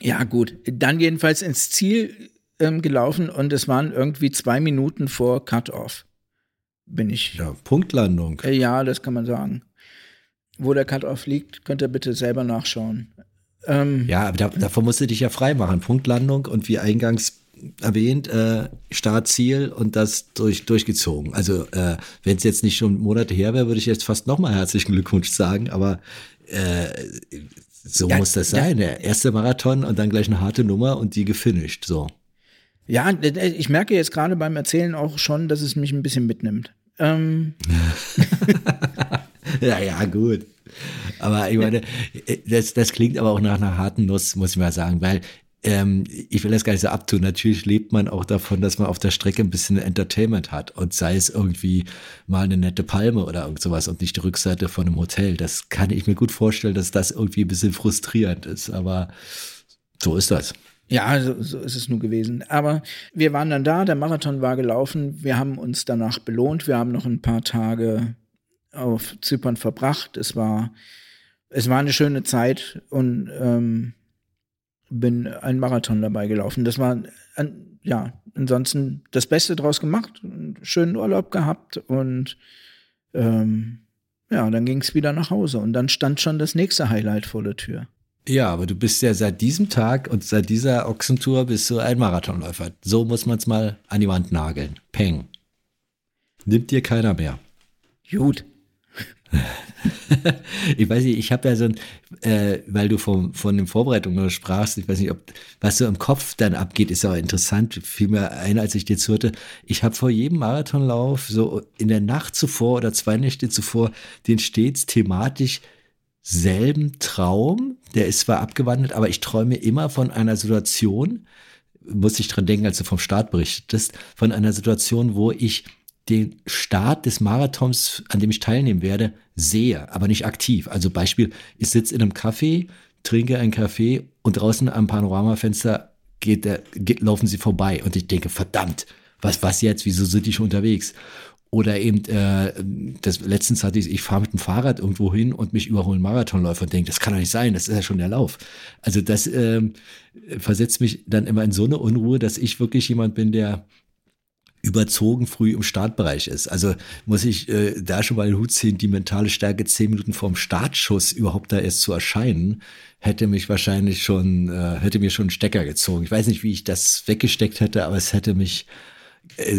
Ja, gut. Dann jedenfalls ins Ziel ähm, gelaufen und es waren irgendwie zwei Minuten vor Cut-Off. Bin ich. Ja, Punktlandung. Äh, Ja, das kann man sagen. Wo der Cut-Off liegt, könnt ihr bitte selber nachschauen. Ähm, Ja, aber da, davon musst du dich ja freimachen. Punktlandung und wie eingangs erwähnt, äh, Start, Ziel und das durch, durchgezogen. Also äh, wenn es jetzt nicht schon Monate her wäre, würde ich jetzt fast nochmal herzlichen Glückwunsch sagen, aber äh, So ja, muss das sein. Der erste Marathon und dann gleich eine harte Nummer und die gefinisht. So. Ja, ich merke jetzt gerade beim Erzählen auch schon, dass es mich ein bisschen mitnimmt. Ähm. <laughs> ja, ja, gut. Aber ich meine, das, das klingt aber auch nach einer harten Nuss, muss ich mal sagen, weil ähm, ich will das gar nicht so abtun. Natürlich lebt man auch davon, dass man auf der Strecke ein bisschen Entertainment hat und sei es irgendwie mal eine nette Palme oder irgend sowas und nicht die Rückseite von einem Hotel. Das kann ich mir gut vorstellen, dass das irgendwie ein bisschen frustrierend ist, aber so ist das. Ja, so, so ist es nur gewesen. Aber wir waren dann da, der Marathon war gelaufen, wir haben uns danach belohnt, wir haben noch ein paar Tage auf Zypern verbracht. Es war, es war eine schöne Zeit und ähm, bin einen Marathon dabei gelaufen. Das war, an, ja, ansonsten das Beste draus gemacht, einen schönen Urlaub gehabt und ähm, ja, dann ging es wieder nach Hause und dann stand schon das nächste Highlight vor der Tür. Ja, aber du bist ja seit diesem Tag und seit dieser Ochsentour bist du ein Marathonläufer. So muss man es mal an die Wand nageln. Peng. Nimmt dir keiner mehr. Gut. Ich weiß nicht, ich habe ja so ein, äh, weil du vom, von den Vorbereitungen sprachst, ich weiß nicht, ob was so im Kopf dann abgeht, ist aber interessant. Fiel mir ein, als ich dir zuhörte. Ich habe vor jedem Marathonlauf so in der Nacht zuvor oder zwei Nächte zuvor den stets thematisch selben Traum. Der ist zwar abgewandelt, aber ich träume immer von einer Situation, muss ich dran denken, als du vom Start berichtetest, von einer Situation, wo ich den Start des Marathons, an dem ich teilnehmen werde, sehe, aber nicht aktiv. Also Beispiel, ich sitze in einem Café, trinke einen Kaffee und draußen am Panoramafenster geht der, geht, laufen sie vorbei und ich denke, verdammt, was, was jetzt, wieso sind die schon unterwegs? Oder eben, äh, das letztens hatte ich, ich fahre mit dem Fahrrad irgendwo hin und mich überholen Marathonläufer und denke, das kann doch nicht sein, das ist ja schon der Lauf. Also das ähm, versetzt mich dann immer in so eine Unruhe, dass ich wirklich jemand bin, der überzogen früh im Startbereich ist. Also muss ich äh, da schon mal den Hut ziehen, die mentale Stärke zehn Minuten vorm Startschuss überhaupt da erst zu erscheinen, hätte mich wahrscheinlich schon, äh, hätte mir schon einen Stecker gezogen. Ich weiß nicht, wie ich das weggesteckt hätte, aber es hätte mich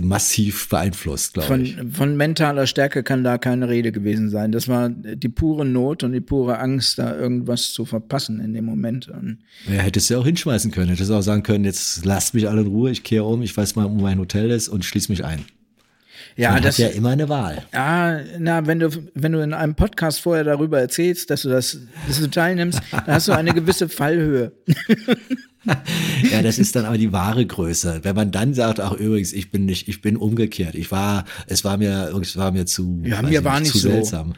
massiv beeinflusst, glaube ich. Von mentaler Stärke kann da keine Rede gewesen sein. Das war die pure Not und die pure Angst, da irgendwas zu verpassen in dem Moment. Und ja, hättest du ja auch hinschmeißen können. Hättest du auch sagen können, jetzt lasst mich alle in Ruhe, ich kehre um, ich weiß mal, wo mein Hotel ist und schließe mich ein. Ja, Man das ist ja immer eine Wahl. Ja, na, wenn du, wenn du in einem Podcast vorher darüber erzählst, dass du das, dass du teilnimmst, dann hast du eine gewisse Fallhöhe. <laughs> <laughs> ja, das ist dann aber die wahre Größe. Wenn man dann sagt, ach übrigens, ich bin nicht, ich bin umgekehrt. Ich war, es war mir, es war mir zu, ja, mir war nicht, zu so. seltsam.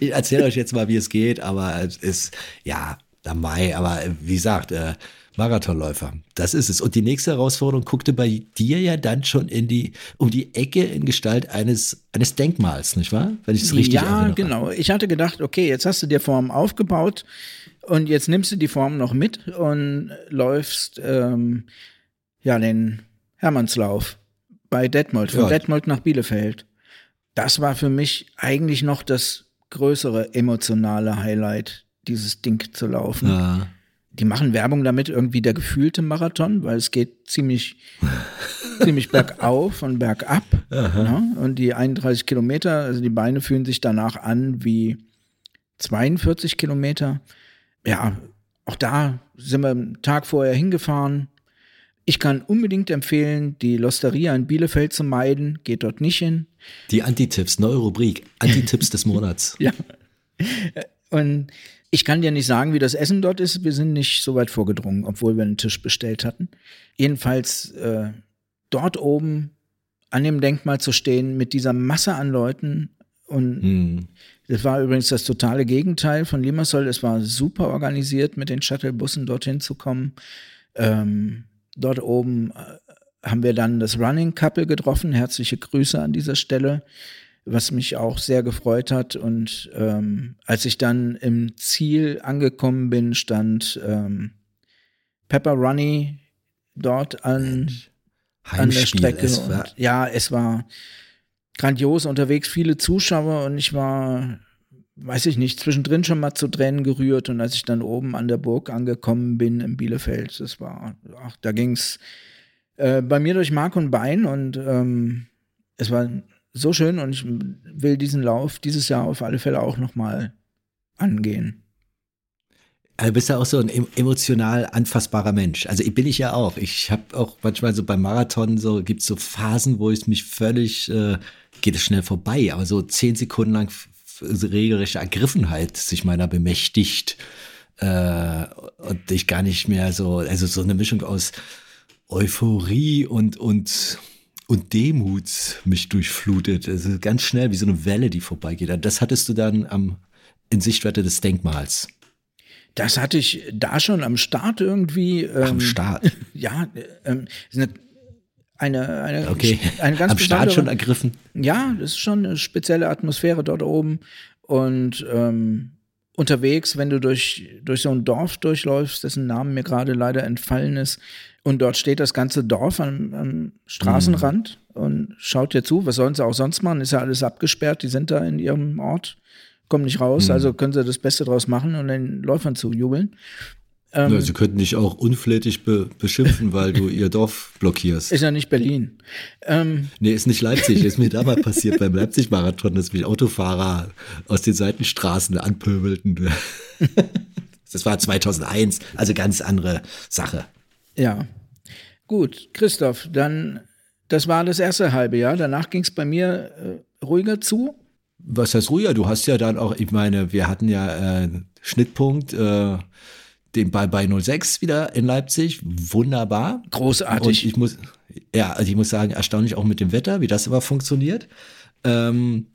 ich erzähle euch jetzt mal, wie es geht, aber es ist, ja, am Mai, aber wie gesagt, äh, Marathonläufer. Das ist es. Und die nächste Herausforderung guckte bei dir ja dann schon in die, um die Ecke in Gestalt eines, eines Denkmals, nicht wahr? Wenn ich es richtig ja, erinnere. Ja, genau. Ich hatte gedacht, okay, jetzt hast du dir Form aufgebaut und jetzt nimmst du die Form noch mit und läufst, ähm, ja, den Hermannslauf bei Detmold, von ja. Detmold nach Bielefeld. Das war für mich eigentlich noch das größere emotionale Highlight, dieses Ding zu laufen. Ja die machen Werbung damit, irgendwie der gefühlte Marathon, weil es geht ziemlich, <laughs> ziemlich bergauf und bergab. Ne? Und die 31 Kilometer, also die Beine fühlen sich danach an wie 42 Kilometer. Ja, auch da sind wir einen Tag vorher hingefahren. Ich kann unbedingt empfehlen, die Losteria in Bielefeld zu meiden. Geht dort nicht hin. Die Antitipps, neue Rubrik. Antitipps des <laughs> Monats. ja. Und ich kann dir nicht sagen, wie das Essen dort ist. Wir sind nicht so weit vorgedrungen, obwohl wir einen Tisch bestellt hatten. Jedenfalls äh, dort oben an dem Denkmal zu stehen mit dieser Masse an Leuten und hm. Das war übrigens das totale Gegenteil von Limassol. Es war super organisiert, mit den Shuttlebussen dorthin zu kommen. Ähm, dort oben äh, haben wir dann das Running Couple getroffen. Herzliche Grüße an dieser Stelle was mich auch sehr gefreut hat. Und ähm, als ich dann im Ziel angekommen bin, stand ähm, Pepper Runny dort an, an der Strecke. Es und, ja, es war grandios unterwegs, viele Zuschauer und ich war, weiß ich nicht, zwischendrin schon mal zu Tränen gerührt. Und als ich dann oben an der Burg angekommen bin in Bielefeld, das war, ach, da ging's äh, bei mir durch Mark und Bein und ähm, es war so schön und ich will diesen Lauf dieses Jahr auf alle Fälle auch nochmal angehen. Also bist ja auch so ein emotional anfassbarer Mensch. Also bin ich ja auch. Ich habe auch manchmal so beim Marathon so gibt es so Phasen, wo ich mich völlig äh, geht es schnell vorbei, aber so zehn Sekunden lang regelrechte Ergriffenheit sich meiner bemächtigt äh, und ich gar nicht mehr so, also so eine Mischung aus Euphorie und und und Demut mich durchflutet. Also ganz schnell wie so eine Welle, die vorbeigeht. Das hattest du dann am in Sichtweite des Denkmals. Das hatte ich da schon am Start irgendwie. Ähm, am Start. <laughs> Ja, ähm, eine, eine, eine, okay. eine ganz Am Start schon ergriffen. Ja, das ist schon eine spezielle Atmosphäre dort oben. Und ähm, unterwegs, wenn du durch, durch so ein Dorf durchläufst, dessen Namen mir gerade leider entfallen ist, und dort steht das ganze Dorf am, am Straßenrand mhm. und schaut dir zu. Was sollen sie auch sonst machen? Ist ja alles abgesperrt. Die sind da in ihrem Ort kommen nicht raus, mhm. also können sie das Beste draus machen und den Läufern zujubeln. Ähm, ja, sie könnten dich auch unflätig be beschimpfen, weil du ihr Dorf blockierst. Ist ja nicht Berlin. Ähm, nee, ist nicht Leipzig. Ist mir damals passiert beim Leipzig-Marathon, dass mich Autofahrer aus den Seitenstraßen anpöbelten. <laughs> das war 2001, also ganz andere Sache. Ja. Gut, Christoph, dann, das war das erste halbe Jahr. Danach ging es bei mir äh, ruhiger zu was heißt ruhiger? Du hast ja dann auch, ich meine, wir hatten ja äh, Schnittpunkt, äh, den bei, bei 06 wieder in Leipzig. Wunderbar. Großartig. Und ich muss, ja, also ich muss sagen, erstaunlich auch mit dem Wetter, wie das aber funktioniert. Ähm,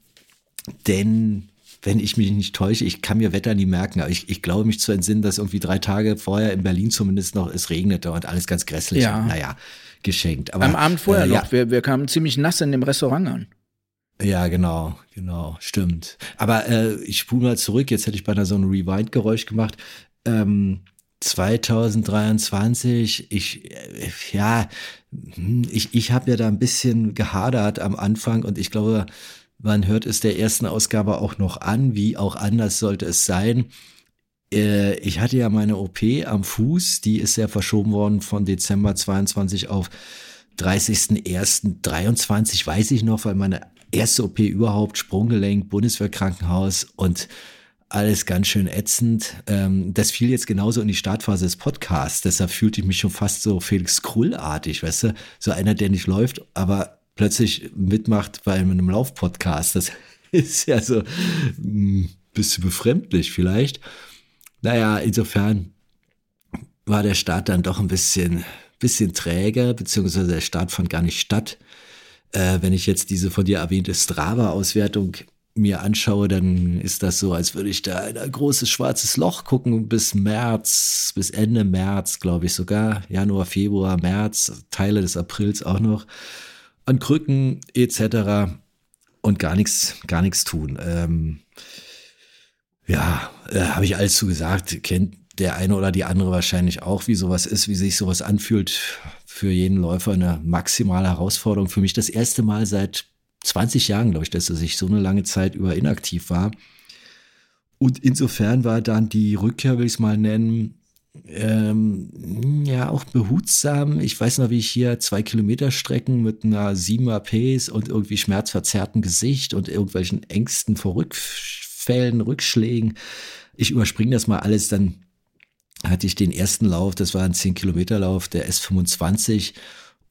denn wenn ich mich nicht täusche, ich kann mir Wetter nie merken, aber ich, ich glaube mich zu entsinnen, dass irgendwie drei Tage vorher in Berlin zumindest noch es regnete und alles ganz grässlich. Ja. Naja, geschenkt. Aber, Am Abend vorher äh, noch, ja. wir, wir kamen ziemlich nass in dem Restaurant an. Ja, genau, genau, stimmt. Aber äh, ich spule mal zurück, jetzt hätte ich beinahe so ein Rewind-Geräusch gemacht. Ähm, 2023, ich, ja, hm, ich, ich habe ja da ein bisschen gehadert am Anfang und ich glaube, man hört es der ersten Ausgabe auch noch an, wie auch anders sollte es sein. Äh, ich hatte ja meine OP am Fuß, die ist ja verschoben worden von Dezember 22 auf 30.01.23, weiß ich noch, weil meine erste OP überhaupt, Sprunggelenk, Bundeswehrkrankenhaus und alles ganz schön ätzend. Ähm, das fiel jetzt genauso in die Startphase des Podcasts. Deshalb fühlte ich mich schon fast so Felix Krull-artig, weißt du? So einer, der nicht läuft, aber plötzlich mitmacht bei einem Laufpodcast. Das <laughs> ist ja so ein hm, bisschen befremdlich vielleicht. Naja, insofern war der Start dann doch ein bisschen, bisschen träger, beziehungsweise der Start fand gar nicht statt. Äh, wenn ich jetzt diese von dir erwähnte Strava-Auswertung mir anschaue, dann ist das so, als würde ich da in ein großes schwarzes Loch gucken bis März, bis Ende März, glaube ich sogar, Januar, Februar, März, Teile des Aprils auch noch, an Krücken etc. und gar nichts, gar nichts tun. Ähm, ja, äh, habe ich alles zu gesagt, kennt der eine oder die andere wahrscheinlich auch, wie sowas ist, wie sich sowas anfühlt für jeden Läufer eine maximale Herausforderung. Für mich das erste Mal seit 20 Jahren, glaube ich, dass ich so eine lange Zeit über inaktiv war. Und insofern war dann die Rückkehr, will ich es mal nennen, ähm, ja, auch behutsam. Ich weiß noch, wie ich hier zwei Kilometer Strecken mit einer 7er Pace und irgendwie schmerzverzerrtem Gesicht und irgendwelchen Ängsten vor Rückfällen, Rückschlägen. Ich überspringe das mal alles dann hatte ich den ersten Lauf, das war ein 10-Kilometer-Lauf, der S25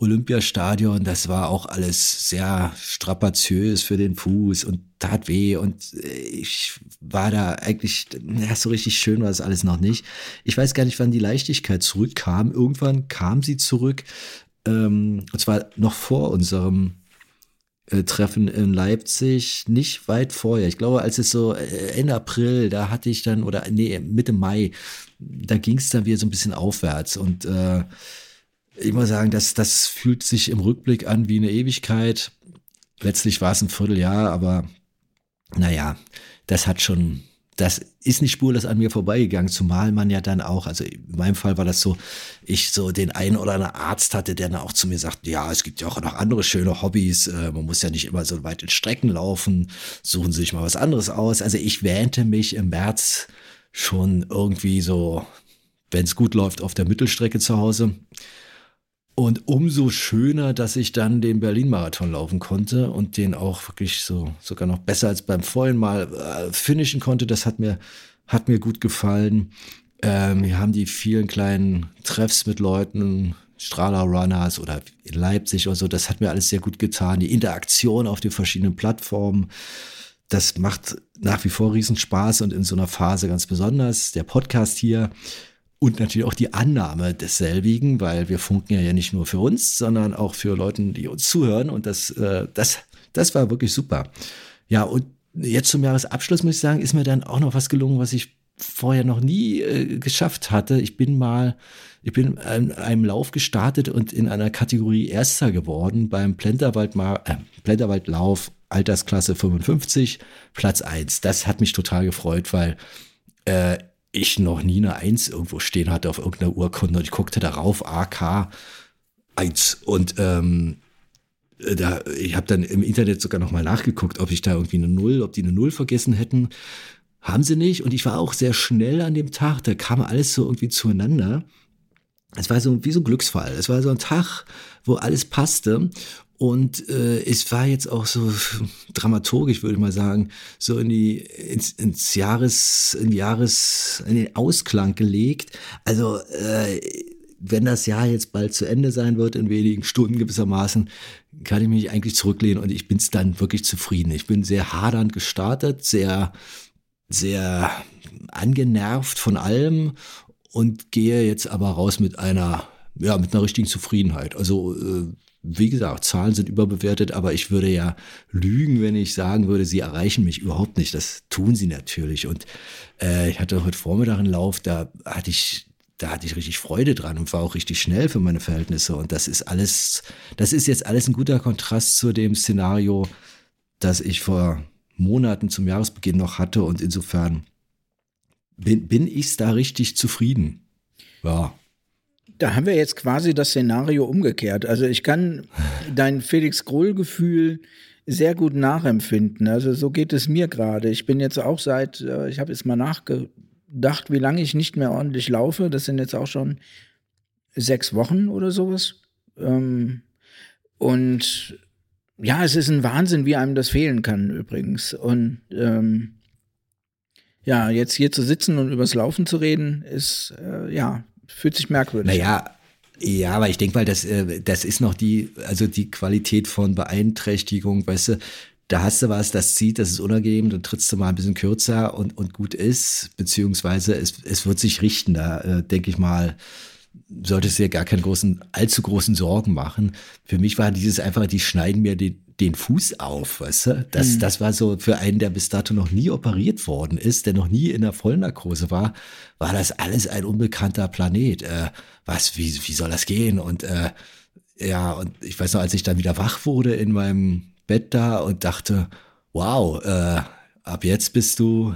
Olympiastadion, das war auch alles sehr strapaziös für den Fuß und tat weh und äh, ich war da eigentlich, ja, so richtig schön war das alles noch nicht. Ich weiß gar nicht, wann die Leichtigkeit zurückkam. Irgendwann kam sie zurück, ähm, und zwar noch vor unserem äh, Treffen in Leipzig, nicht weit vorher. Ich glaube, als es so äh, Ende April, da hatte ich dann, oder nee, Mitte Mai, da ging es dann wieder so ein bisschen aufwärts. Und äh, ich muss sagen, das, das fühlt sich im Rückblick an wie eine Ewigkeit. Letztlich war es ein Vierteljahr, aber naja, das hat schon das ist nicht spurlos an mir vorbeigegangen, zumal man ja dann auch, also in meinem Fall war das so, ich so den einen oder anderen Arzt hatte, der dann auch zu mir sagt, ja, es gibt ja auch noch andere schöne Hobbys, äh, man muss ja nicht immer so weit in Strecken laufen, suchen Sie sich mal was anderes aus. Also ich wähnte mich im März schon irgendwie so, wenn es gut läuft, auf der Mittelstrecke zu Hause. Und umso schöner, dass ich dann den Berlin-Marathon laufen konnte und den auch wirklich so sogar noch besser als beim vollen Mal äh, finishen konnte. Das hat mir, hat mir gut gefallen. Ähm, wir haben die vielen kleinen Treffs mit Leuten, Strahler Runners oder in Leipzig oder so. Das hat mir alles sehr gut getan. Die Interaktion auf den verschiedenen Plattformen, das macht nach wie vor Riesenspaß und in so einer Phase ganz besonders. Der Podcast hier und natürlich auch die Annahme desselbigen, weil wir funken ja, nicht nur für uns, sondern auch für Leute, die uns zuhören. Und das, äh, das, das war wirklich super. Ja, und jetzt zum Jahresabschluss muss ich sagen, ist mir dann auch noch was gelungen, was ich vorher noch nie äh, geschafft hatte. Ich bin mal, ich bin in einem Lauf gestartet und in einer Kategorie Erster geworden beim Plenterwald, äh, Plenterwaldlauf Altersklasse 55, Platz 1. Das hat mich total gefreut, weil äh, ich noch nie eine 1 irgendwo stehen hatte auf irgendeiner Urkunde und ich guckte darauf, AK 1 und ähm, da, ich habe dann im Internet sogar noch mal nachgeguckt, ob ich da irgendwie eine Null, ob die eine Null vergessen hätten. Haben sie nicht. Und ich war auch sehr schnell an dem Tag. Da kam alles so irgendwie zueinander. Es war so wie so ein Glücksfall. Es war so ein Tag, wo alles passte. Und äh, es war jetzt auch so dramaturgisch, würde ich mal sagen, so in die ins, ins Jahres, in Jahres, in den Ausklang gelegt. Also äh, wenn das Jahr jetzt bald zu Ende sein wird, in wenigen Stunden gewissermaßen, kann ich mich eigentlich zurücklehnen und ich bin es dann wirklich zufrieden. Ich bin sehr hadernd gestartet, sehr sehr angenervt von allem und gehe jetzt aber raus mit einer, ja, mit einer richtigen Zufriedenheit. Also, äh, wie gesagt, Zahlen sind überbewertet, aber ich würde ja lügen, wenn ich sagen würde, sie erreichen mich überhaupt nicht. Das tun sie natürlich. Und äh, ich hatte heute Vormittag einen Lauf, da hatte ich da hatte ich richtig Freude dran und war auch richtig schnell für meine Verhältnisse. Und das ist alles, das ist jetzt alles ein guter Kontrast zu dem Szenario, das ich vor Monaten zum Jahresbeginn noch hatte und insofern bin, bin ich da richtig zufrieden. Ja. Da haben wir jetzt quasi das Szenario umgekehrt. Also ich kann dein Felix Grohl-Gefühl sehr gut nachempfinden. Also so geht es mir gerade. Ich bin jetzt auch seit, äh, ich habe jetzt mal nachgedacht, wie lange ich nicht mehr ordentlich laufe. Das sind jetzt auch schon sechs Wochen oder sowas. Ähm, und ja, es ist ein Wahnsinn, wie einem das fehlen kann übrigens. Und ähm, ja, jetzt hier zu sitzen und übers Laufen zu reden, ist äh, ja fühlt sich merkwürdig. Naja, ja, aber ich denke mal, das, äh, das ist noch die, also die Qualität von Beeinträchtigung, weißt du, da hast du was, das zieht, das ist unangenehm, dann trittst du mal ein bisschen kürzer und, und gut ist, beziehungsweise es, es wird sich richten, da äh, denke ich mal, solltest du dir gar keine großen, allzu großen Sorgen machen. Für mich war dieses einfach, die schneiden mir den, den Fuß auf, weißt du? Das, mhm. das war so für einen, der bis dato noch nie operiert worden ist, der noch nie in der Vollnarkose war, war das alles ein unbekannter Planet. Äh, was, wie, wie soll das gehen? Und äh, ja, und ich weiß noch, als ich dann wieder wach wurde in meinem Bett da und dachte, wow, äh, ab jetzt bist du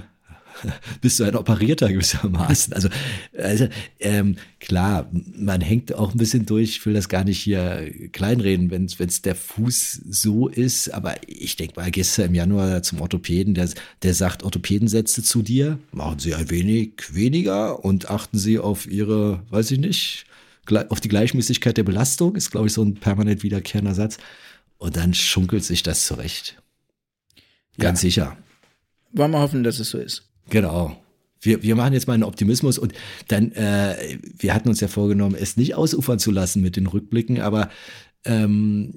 <laughs> bist du ein Operierter gewissermaßen. Also, also ähm, klar, man hängt auch ein bisschen durch, ich will das gar nicht hier kleinreden, wenn es der Fuß so ist, aber ich denke mal, gestern im Januar zum Orthopäden, der, der sagt, Orthopädensätze zu dir, machen Sie ein wenig weniger und achten Sie auf Ihre, weiß ich nicht, auf die Gleichmäßigkeit der Belastung, ist, glaube ich, so ein permanent wiederkehrender Satz. Und dann schunkelt sich das zurecht. Ganz ja. sicher. Wollen wir hoffen, dass es so ist. Genau. Wir, wir machen jetzt mal einen Optimismus und dann, äh, wir hatten uns ja vorgenommen, es nicht ausufern zu lassen mit den Rückblicken, aber ähm,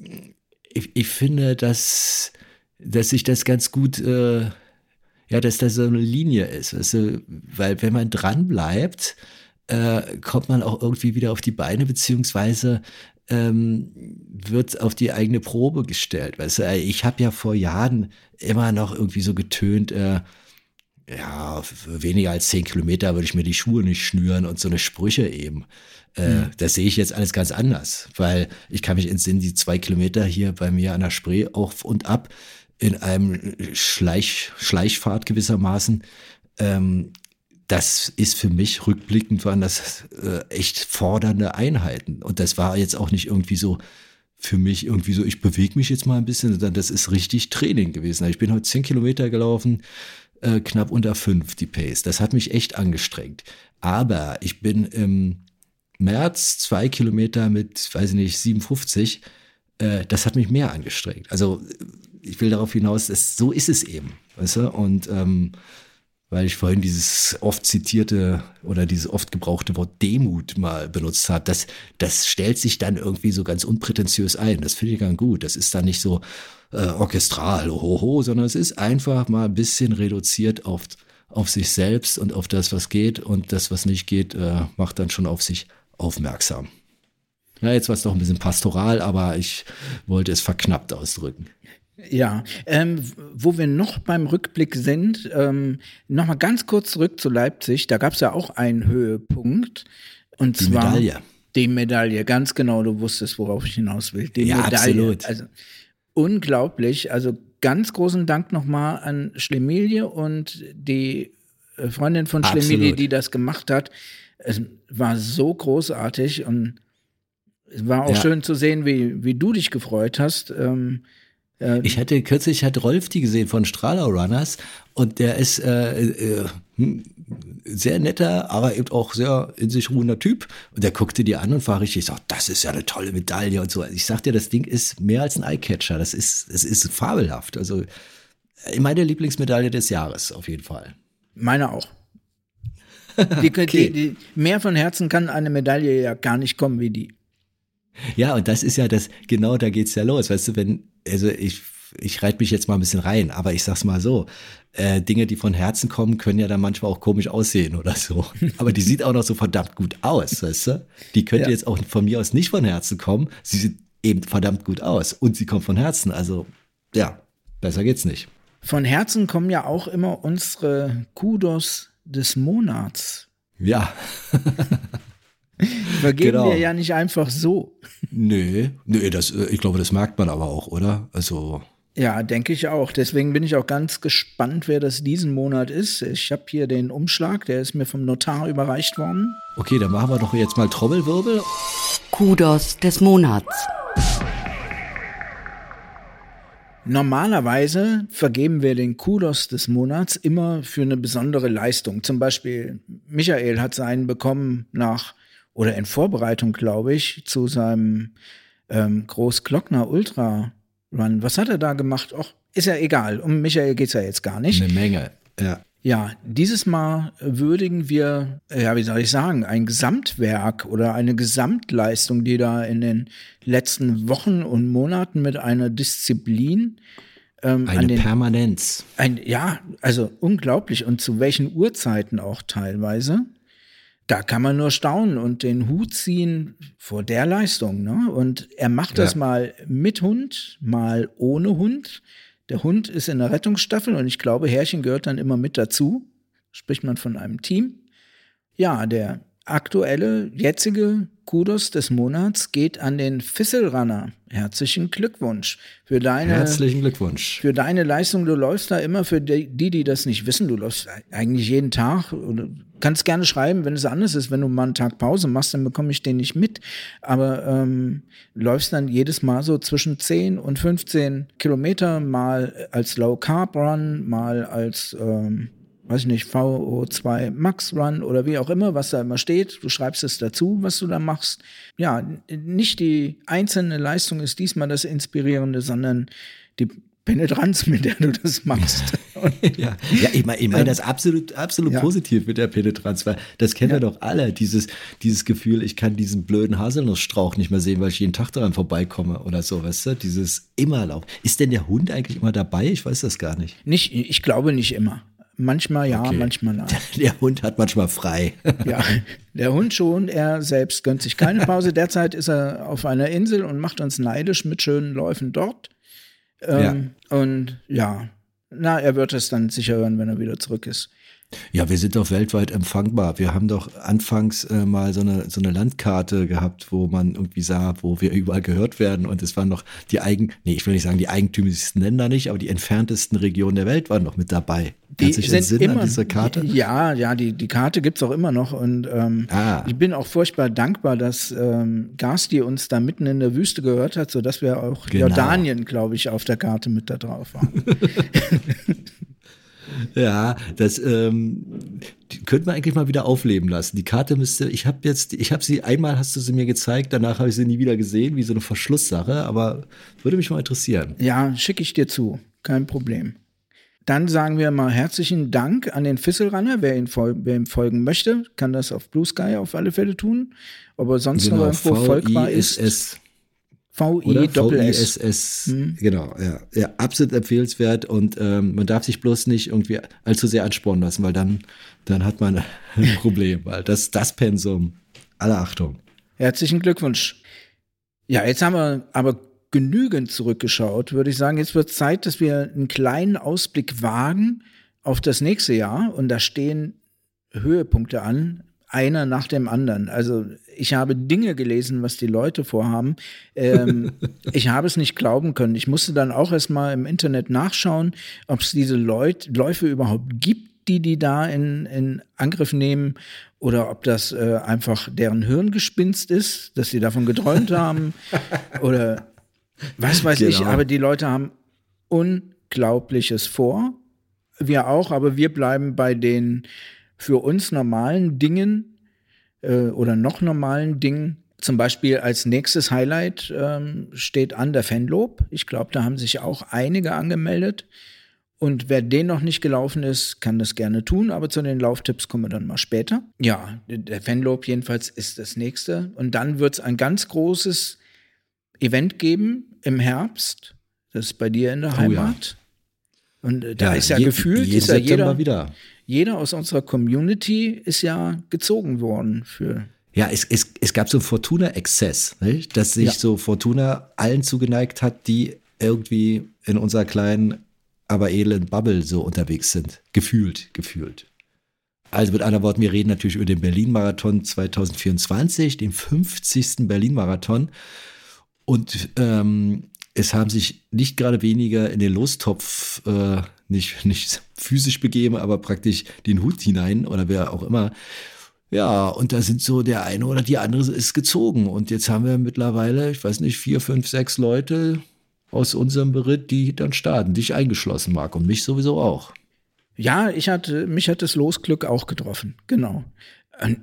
ich, ich finde, dass, dass sich das ganz gut, äh, ja, dass da so eine Linie ist, weißt du? weil wenn man dran bleibt, äh, kommt man auch irgendwie wieder auf die Beine, beziehungsweise ähm, wird auf die eigene Probe gestellt. Weißt du, ich habe ja vor Jahren immer noch irgendwie so getönt, äh, ja, für weniger als zehn Kilometer würde ich mir die Schuhe nicht schnüren und so eine Sprüche eben. Äh, mhm. Das sehe ich jetzt alles ganz anders, weil ich kann mich entsinnen, die zwei Kilometer hier bei mir an der Spree auf und ab in einem Schleich, Schleichfahrt gewissermaßen. Ähm, das ist für mich rückblickend waren das äh, echt fordernde Einheiten. Und das war jetzt auch nicht irgendwie so für mich irgendwie so, ich bewege mich jetzt mal ein bisschen, sondern das ist richtig Training gewesen. Ich bin heute zehn Kilometer gelaufen, äh, knapp unter fünf die Pace. Das hat mich echt angestrengt. Aber ich bin im März zwei Kilometer mit, weiß ich nicht, 57. Äh, das hat mich mehr angestrengt. Also ich will darauf hinaus, dass so ist es eben. Weißt du? Und ähm, weil ich vorhin dieses oft zitierte oder dieses oft gebrauchte Wort Demut mal benutzt habe. Das, das stellt sich dann irgendwie so ganz unprätentiös ein. Das finde ich ganz gut. Das ist dann nicht so äh, orchestral, hoho, sondern es ist einfach mal ein bisschen reduziert auf, auf sich selbst und auf das, was geht. Und das, was nicht geht, äh, macht dann schon auf sich aufmerksam. Ja, jetzt war es doch ein bisschen pastoral, aber ich wollte es verknappt ausdrücken. Ja, ähm, wo wir noch beim Rückblick sind, ähm, nochmal ganz kurz zurück zu Leipzig. Da gab es ja auch einen Höhepunkt. Und die zwar Medaille. die Medaille. Ganz genau, du wusstest, worauf ich hinaus will. Die Ja, Medaille. absolut. Also unglaublich. Also ganz großen Dank nochmal an Schlemilie und die äh, Freundin von Schlemilie, die das gemacht hat. Es war so großartig und es war auch Ja. schön zu sehen, wie, wie du dich gefreut hast. Ähm, äh, Ich hatte kürzlich hat Rolf die gesehen von Strahler Runners und der ist äh, äh, hm, sehr netter, aber eben auch sehr in sich ruhender Typ. Und der guckte die an und war richtig, so, das ist ja eine tolle Medaille und so. Ich sag dir, das Ding ist mehr als ein Eyecatcher. Das ist, es ist fabelhaft. Also äh, meine Lieblingsmedaille des Jahres auf jeden Fall. Meine auch. Die, <laughs> Okay. die, die, mehr von Herzen kann eine Medaille ja gar nicht kommen wie die. Ja, und das ist ja das, genau da geht's ja los. Weißt du, wenn, also ich, ich reite mich jetzt mal ein bisschen rein, aber ich sag's mal so, äh, Dinge, die von Herzen kommen, können ja dann manchmal auch komisch aussehen oder so. <laughs> Aber die sieht auch noch so verdammt gut aus, weißt du? Die könnte Ja. jetzt auch von mir aus nicht von Herzen kommen. Sie sieht eben verdammt gut aus und sie kommt von Herzen. Also, ja, besser geht's nicht. Von Herzen kommen ja auch immer unsere Kudos des Monats. Ja, <laughs> <laughs> Vergeben Genau. wir ja nicht einfach so. nö, nö, das, äh, ich glaube, das merkt man aber auch, oder? Also, Ja, denke ich auch. Deswegen bin ich auch ganz gespannt, wer das diesen Monat ist. Ich habe hier den Umschlag, der ist mir vom Notar überreicht worden. okay, dann machen wir doch jetzt mal Trommelwirbel. Kudos des Monats. Normalerweise vergeben wir den Kudos des Monats immer für eine besondere Leistung. Zum Beispiel Michael hat seinen bekommen nach oder in Vorbereitung, glaube ich, zu seinem ähm, Großglockner Ultra Run. Was hat er da gemacht? Och, ist ja egal. Um Michael geht's ja jetzt gar nicht. Eine Menge, ja. Ja, dieses Mal würdigen wir, ja, wie soll ich sagen, ein Gesamtwerk oder eine Gesamtleistung, die da in den letzten Wochen und Monaten mit einer Disziplin ähm, Eine an den, Permanenz. ein, ja, also unglaublich und zu welchen Uhrzeiten auch teilweise. Da kann man nur staunen und den Hut ziehen vor der Leistung. Ne? Und er macht das Ja. mal mit Hund, mal ohne Hund. Der Hund ist in der Rettungsstaffel und ich glaube, Herrchen gehört dann immer mit dazu. Spricht man von einem Team. Ja, der aktuelle, jetzige Kudos des Monats geht an den Fisselrunner. Herzlichen Glückwunsch für deine Herzlichen Glückwunsch. für deine Leistung, du läufst da immer für die, die, das nicht wissen, du läufst eigentlich jeden Tag kannst gerne schreiben, wenn es anders ist, wenn du mal einen Tag Pause machst, dann bekomme ich den nicht mit. Aber ähm, läufst dann jedes Mal so zwischen 10 und 15 Kilometer, mal als Low Carb Run, mal als ähm, weiß ich nicht, VO2 Max Run oder wie auch immer, was da immer steht. Du schreibst es dazu, was du da machst. Ja, nicht die einzelne Leistung ist diesmal das Inspirierende, sondern die Penetranz, mit der du das machst. <laughs> Ja, ja ich meine ich mein das absolut, absolut Ja. positiv mit der Penetranz, weil das kennen wir doch alle, dieses, dieses Gefühl, ich kann diesen blöden Haselnussstrauch nicht mehr sehen, weil ich jeden Tag daran vorbeikomme oder so, weißt du, dieses Immerlauf. Ist denn der Hund eigentlich immer dabei? Ich weiß das gar nicht. nicht, ich glaube nicht immer. Manchmal ja, Okay. manchmal nein. <laughs> Der Hund hat manchmal frei. Ja, der Hund schon, er selbst gönnt sich keine Pause. <laughs> Derzeit ist er auf einer Insel und macht uns neidisch mit schönen Läufen dort. Ähm, Und ja, na, er wird es dann sicher hören, wenn er wieder zurück ist. Ja, wir sind doch weltweit empfangbar. Wir haben doch anfangs äh, mal so eine, so eine Landkarte gehabt, wo man irgendwie sah, wo wir überall gehört werden. Und es waren noch die eigen, nee, ich will nicht sagen die eigentümlichsten Länder nicht, aber die entferntesten Regionen der Welt waren noch mit dabei. Kannst du dich entsinnen an diese Karte? Ja, ja, die, die Karte gibt's auch immer noch. Und ähm, Ah. ich bin auch furchtbar dankbar, dass ähm, Gasti uns da mitten in der Wüste gehört hat, sodass wir auch Genau. Jordanien, glaube ich, auf der Karte mit da drauf waren. <laughs> Ja, das ähm, könnte man eigentlich mal wieder aufleben lassen. Die Karte müsste, ich habe jetzt, ich habe sie einmal, hast du sie mir gezeigt, danach habe ich sie nie wieder gesehen, wie so eine Verschlusssache, aber würde mich mal interessieren. ja, schicke ich dir zu. Kein Problem. dann sagen wir mal herzlichen Dank an den Fisselrunner. Wer, ihn fol wer ihm folgen möchte, kann das auf Blue Sky auf alle Fälle tun. Ob er sonst Genau, noch irgendwo folgbar ist. VISS. S. Hm. Genau, ja. ja. Absolut empfehlenswert und ähm, man darf sich bloß nicht irgendwie allzu sehr anspornen lassen, weil dann, dann hat man <laughs> ein Problem, weil das, das Pensum, alle Achtung. Herzlichen Glückwunsch. Ja, jetzt haben wir aber genügend zurückgeschaut, würde ich sagen. Jetzt wird Zeit, dass wir einen kleinen Ausblick wagen auf das nächste Jahr. Und da stehen Höhepunkte an, einer nach dem anderen. Also ich habe Dinge gelesen, was die Leute vorhaben. Ähm, <laughs> ich habe es nicht glauben können. Ich musste dann auch erst mal im Internet nachschauen, ob es diese Leut Läufe überhaupt gibt, die die da in, in Angriff nehmen oder ob das äh, einfach deren Hirngespinst ist, dass sie davon geträumt haben <laughs> oder was weiß ich. Genau. Aber die Leute haben Unglaubliches vor. Wir auch, aber wir bleiben bei den für uns normalen Dingen äh, oder noch normalen Dingen. Zum Beispiel als nächstes Highlight ähm, steht an der Fanlob. Ich glaube, da haben sich auch einige angemeldet. Und wer den noch nicht gelaufen ist, kann das gerne tun, aber zu den Lauftipps kommen wir dann mal später. Ja, der Fanlob jedenfalls ist das nächste. Und dann wird es ein ganz großes Event geben im Herbst. Das ist bei dir in der Oh ja. Heimat. Und äh, da ist ja je- gefühlt, jeden ist ja jeder, wieder. Jeder aus unserer Community ist ja gezogen worden für. Ja, es, es, es gab so einen Fortuna-Exzess, dass sich Ja. so Fortuna allen zugeneigt hat, die irgendwie in unserer kleinen, aber edlen Bubble so unterwegs sind. Gefühlt, gefühlt. Also mit anderen Worten, wir reden natürlich über den Berlin-Marathon 2024, den 50. Berlin-Marathon. Und ähm, es haben sich nicht gerade weniger in den Lostopf äh, nicht, <laughs> nicht physisch begeben, aber praktisch den Hut hinein oder wer auch immer. Ja, und da sind so der eine oder die andere ist gezogen. Und jetzt haben wir mittlerweile, ich weiß nicht, vier, fünf, sechs Leute aus unserem Beritt, die dann starten, dich eingeschlossen, Marc, und mich sowieso auch. Ja, ich hatte, mich hat das Losglück auch getroffen, genau.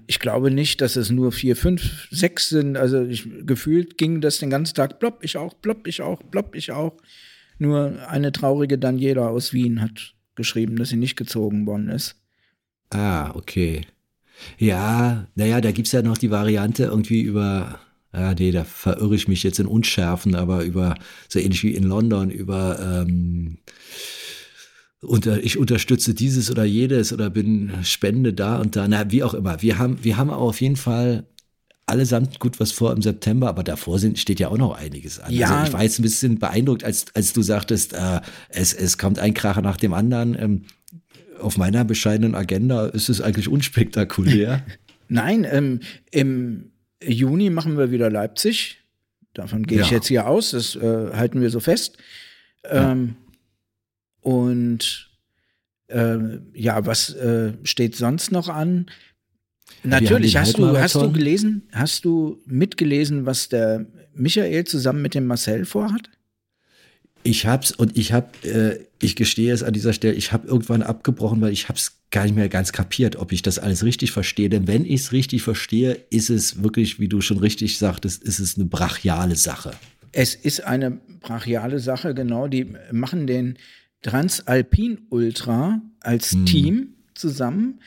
Ich glaube nicht, dass es nur vier, fünf, sechs sind. Also ich, gefühlt ging das den ganzen Tag, plopp, ich auch, plopp, ich auch, plopp, ich auch. Nur eine traurige Daniela aus Wien hat geschrieben, dass sie nicht gezogen worden ist. Ah, okay. Ja, naja, da gibt's ja noch die Variante irgendwie über, ja, nee, da verirre ich mich jetzt in Unschärfen, aber über, so ähnlich wie in London, über, ähm, unter, ich unterstütze dieses oder jedes oder bin Spende da und da, na, wie auch immer. Wir haben, wir haben auf jeden Fall allesamt gut was vor im September, aber davor sind, steht ja auch noch einiges an. Ja. Also ich war jetzt ein bisschen beeindruckt, als, als du sagtest, äh, es, es kommt ein Kracher nach dem anderen. Ähm, auf meiner bescheidenen Agenda ist es eigentlich unspektakulär. <laughs> Nein, ähm, im Juni machen wir wieder Leipzig. Davon gehe ich Ja. jetzt hier aus, das äh, halten wir so fest. Ähm, Und äh, ja, was äh, steht sonst noch an? Natürlich, hast du, hast du gelesen, hast du mitgelesen, was der Michael zusammen mit dem Marcel vorhat? Ich hab's und ich hab, äh, ich gestehe es an dieser Stelle, ich habe irgendwann abgebrochen, weil ich hab's gar nicht mehr ganz kapiert, ob ich das alles richtig verstehe. Denn wenn ich es richtig verstehe, ist es wirklich, wie du schon richtig sagtest, ist es eine brachiale Sache. Es ist eine brachiale Sache, genau. Die machen den Transalpin Ultra als Team zusammen.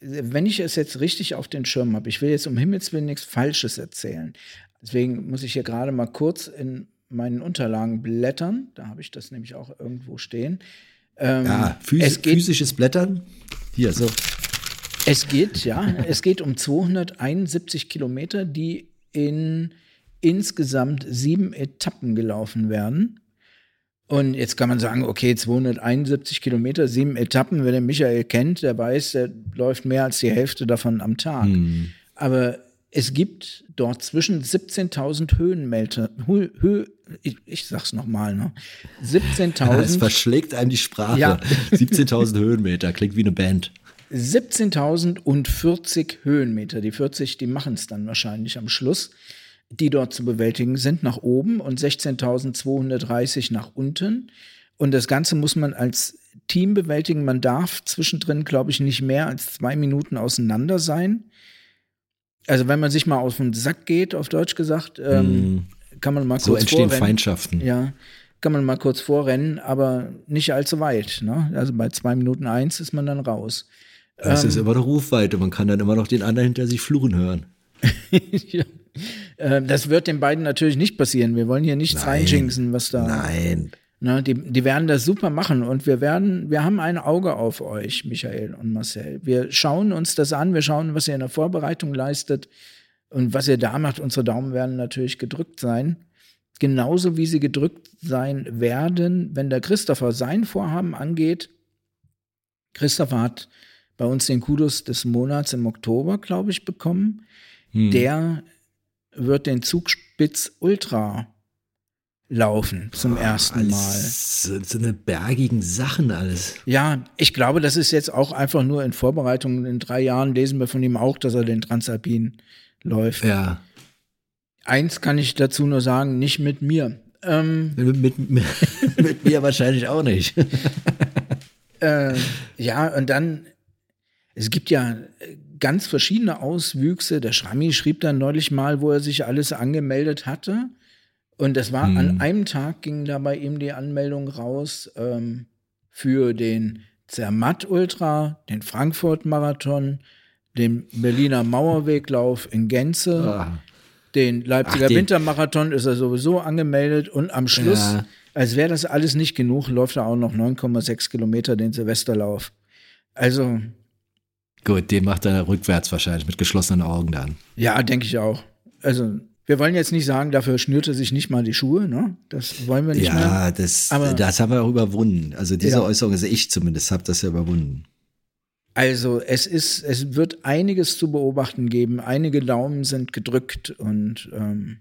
Wenn ich es jetzt richtig auf den Schirm habe, ich will jetzt um Himmels Willen nichts Falsches erzählen. Deswegen muss ich hier gerade mal kurz in meinen Unterlagen blättern. Da habe ich das nämlich auch irgendwo stehen. Ähm, Ja, phys es geht physisches Blättern. Hier, so. es geht, ja, <laughs> es geht um 271 Kilometer, die in insgesamt sieben Etappen gelaufen werden. Und jetzt kann man sagen, okay, 271 Kilometer, sieben Etappen. Wer den Michael kennt, der weiß, der läuft mehr als die Hälfte davon am Tag. Aber es gibt dort zwischen 17.000 Höhenmeter, Hö, Hö, ich, ich sag's nochmal, ne? <laughs> Es 17.000 verschlägt einem die Sprache. Ja. <laughs> 17.000 Höhenmeter, klingt wie eine Band. 17.040 Höhenmeter. Die 40, die machen es dann wahrscheinlich am Schluss, die dort zu bewältigen sind, nach oben und 16.230 nach unten. Und das Ganze muss man als Team bewältigen. Man darf zwischendrin, glaube ich, nicht mehr als zwei Minuten auseinander sein. Also wenn man sich mal auf den Sack geht, auf Deutsch gesagt, ähm, kann man mal So kurz entstehen vorrennen. Feindschaften. Ja, kann man mal kurz vorrennen, aber nicht allzu weit. Ne? Also bei zwei Minuten eins ist man dann raus. Das ähm, ist immer noch Rufweite. Man kann dann immer noch den anderen hinter sich fluchen hören. <laughs> ja. Ähm, das wird den beiden natürlich nicht passieren. Wir wollen hier nichts reinjinxen, was da. Nein. Ne, die, die werden das super machen und wir werden, wir haben ein Auge auf euch, Michael und Marcel. Wir schauen uns das an, wir schauen, was ihr in der Vorbereitung leistet und was ihr da macht. Unsere Daumen werden natürlich gedrückt sein. Genauso wie sie gedrückt sein werden, wenn der Christopher sein Vorhaben angeht. Christopher hat bei uns den Kudos des Monats im Oktober, glaube ich, bekommen. Hm. Der wird den Zugspitz Ultra laufen zum ersten Mal. So, so eine bergigen Sachen alles. Ja, ich glaube, das ist jetzt auch einfach nur in Vorbereitung. In drei Jahren lesen wir von ihm auch, dass er den Transalpin läuft. Ja. Eins kann ich dazu nur sagen, nicht mit mir. Ähm, mit, mit, <laughs> mit, mit, mir wahrscheinlich auch nicht. <laughs> äh, ja, und dann, es gibt ja ganz verschiedene Auswüchse. Der Schrammi schrieb dann neulich mal, wo er sich alles angemeldet hatte. Und das war hm. an einem Tag ging da bei ihm die Anmeldung raus ähm, für den Zermatt Ultra, den Frankfurt Marathon, den Berliner Mauerweglauf in Gänze, ah. den Leipziger Ach, Wintermarathon ist er sowieso angemeldet und am Schluss, ja. als wäre das alles nicht genug, läuft er auch noch 9,6 Kilometer den Silvesterlauf. Also Gut, den macht er rückwärts wahrscheinlich mit geschlossenen Augen dann. Ja, denke ich auch. Also wir wollen jetzt nicht sagen, dafür schnürt er sich nicht mal die Schuhe, ne? Das wollen wir nicht ja, mehr. Ja, das, das haben wir auch überwunden. Also diese ja. Äußerung, also ich zumindest, habe das ja überwunden. Also es ist, es wird einiges zu beobachten geben. Einige Daumen sind gedrückt und ähm,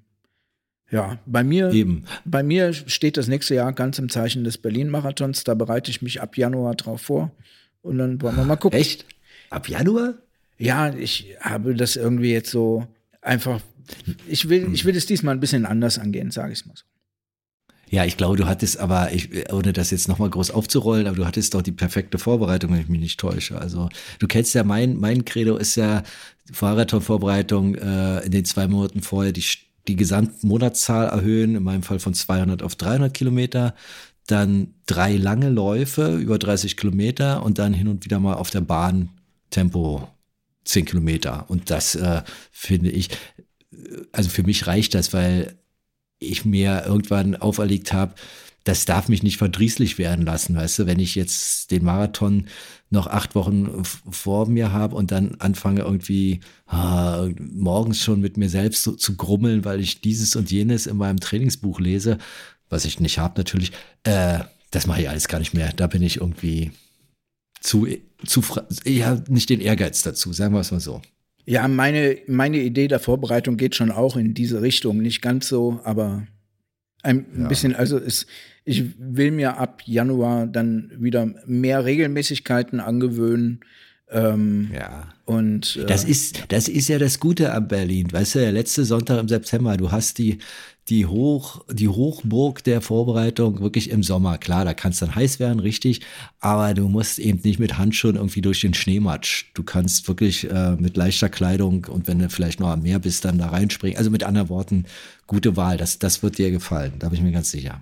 ja, bei mir, Eben. bei mir steht das nächste Jahr ganz im Zeichen des Berlin-Marathons. Da bereite ich mich ab Januar drauf vor. Und dann wollen wir mal gucken. Echt? Ab Januar? Ja, ich habe das irgendwie jetzt so einfach ich will, ich will es diesmal ein bisschen anders angehen, sage ich mal so. Ja, ich glaube, du hattest aber, ich, ohne das jetzt nochmal groß aufzurollen, aber du hattest doch die perfekte Vorbereitung, wenn ich mich nicht täusche. Also du kennst ja mein, mein Credo ist ja Marathon-Vorbereitung äh, in den zwei Monaten vorher die, die Gesamtmonatszahl erhöhen, in meinem Fall von 200 auf 300 Kilometer, dann drei lange Läufe über 30 Kilometer und dann hin und wieder mal auf der Bahn Tempo 10 Kilometer. Und das äh, finde ich, also für mich reicht das, weil ich mir irgendwann auferlegt habe, das darf mich nicht verdrießlich werden lassen, weißt du, wenn ich jetzt den Marathon noch acht Wochen vor mir habe und dann anfange irgendwie ah, morgens schon mit mir selbst so, zu grummeln, weil ich dieses und jenes in meinem Trainingsbuch lese, was ich nicht habe natürlich, äh, das mache ich alles gar nicht mehr. Da bin ich irgendwie zu, zu, ja, nicht den Ehrgeiz dazu, sagen wir es mal so. Ja, meine, meine Idee der Vorbereitung geht schon auch in diese Richtung. Nicht ganz so, aber ein ja. bisschen, also ist, ich will mir ab Januar dann wieder mehr Regelmäßigkeiten angewöhnen. Ähm, ja. Und äh, das ist, das ist ja das Gute am Berlin. Weißt du, der letzte Sonntag im September, du hast die, die Hoch, die Hochburg der Vorbereitung wirklich im Sommer. Klar, da kann es dann heiß werden, richtig, aber du musst eben nicht mit Handschuhen irgendwie durch den Schneematsch. Du kannst wirklich äh, mit leichter Kleidung und wenn du vielleicht noch am Meer bist, dann da reinspringen. Also mit anderen Worten, gute Wahl. Das, das wird dir gefallen, da bin ich mir ganz sicher.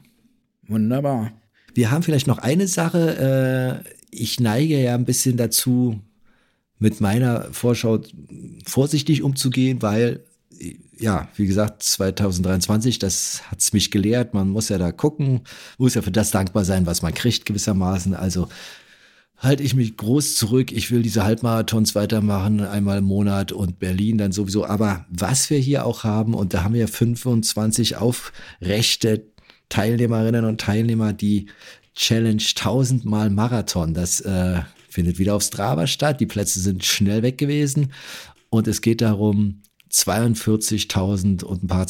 Wunderbar. Wir haben vielleicht noch eine Sache. Äh, ich neige ja ein bisschen dazu, mit meiner Vorschau vorsichtig umzugehen, weil ja, wie gesagt, 2023, das hat's mich gelehrt. Man muss ja da gucken, muss ja für das dankbar sein, was man kriegt gewissermaßen. Also halte ich mich groß zurück. Ich will diese Halbmarathons weitermachen, einmal im Monat und Berlin dann sowieso. Aber was wir hier auch haben, und da haben wir 25 aufrechte Teilnehmerinnen und Teilnehmer, die Challenge 1000 Mal Marathon. Das äh, findet wieder auf Strava statt. Die Plätze sind schnell weg gewesen. Und es geht darum, 42.000 und ein paar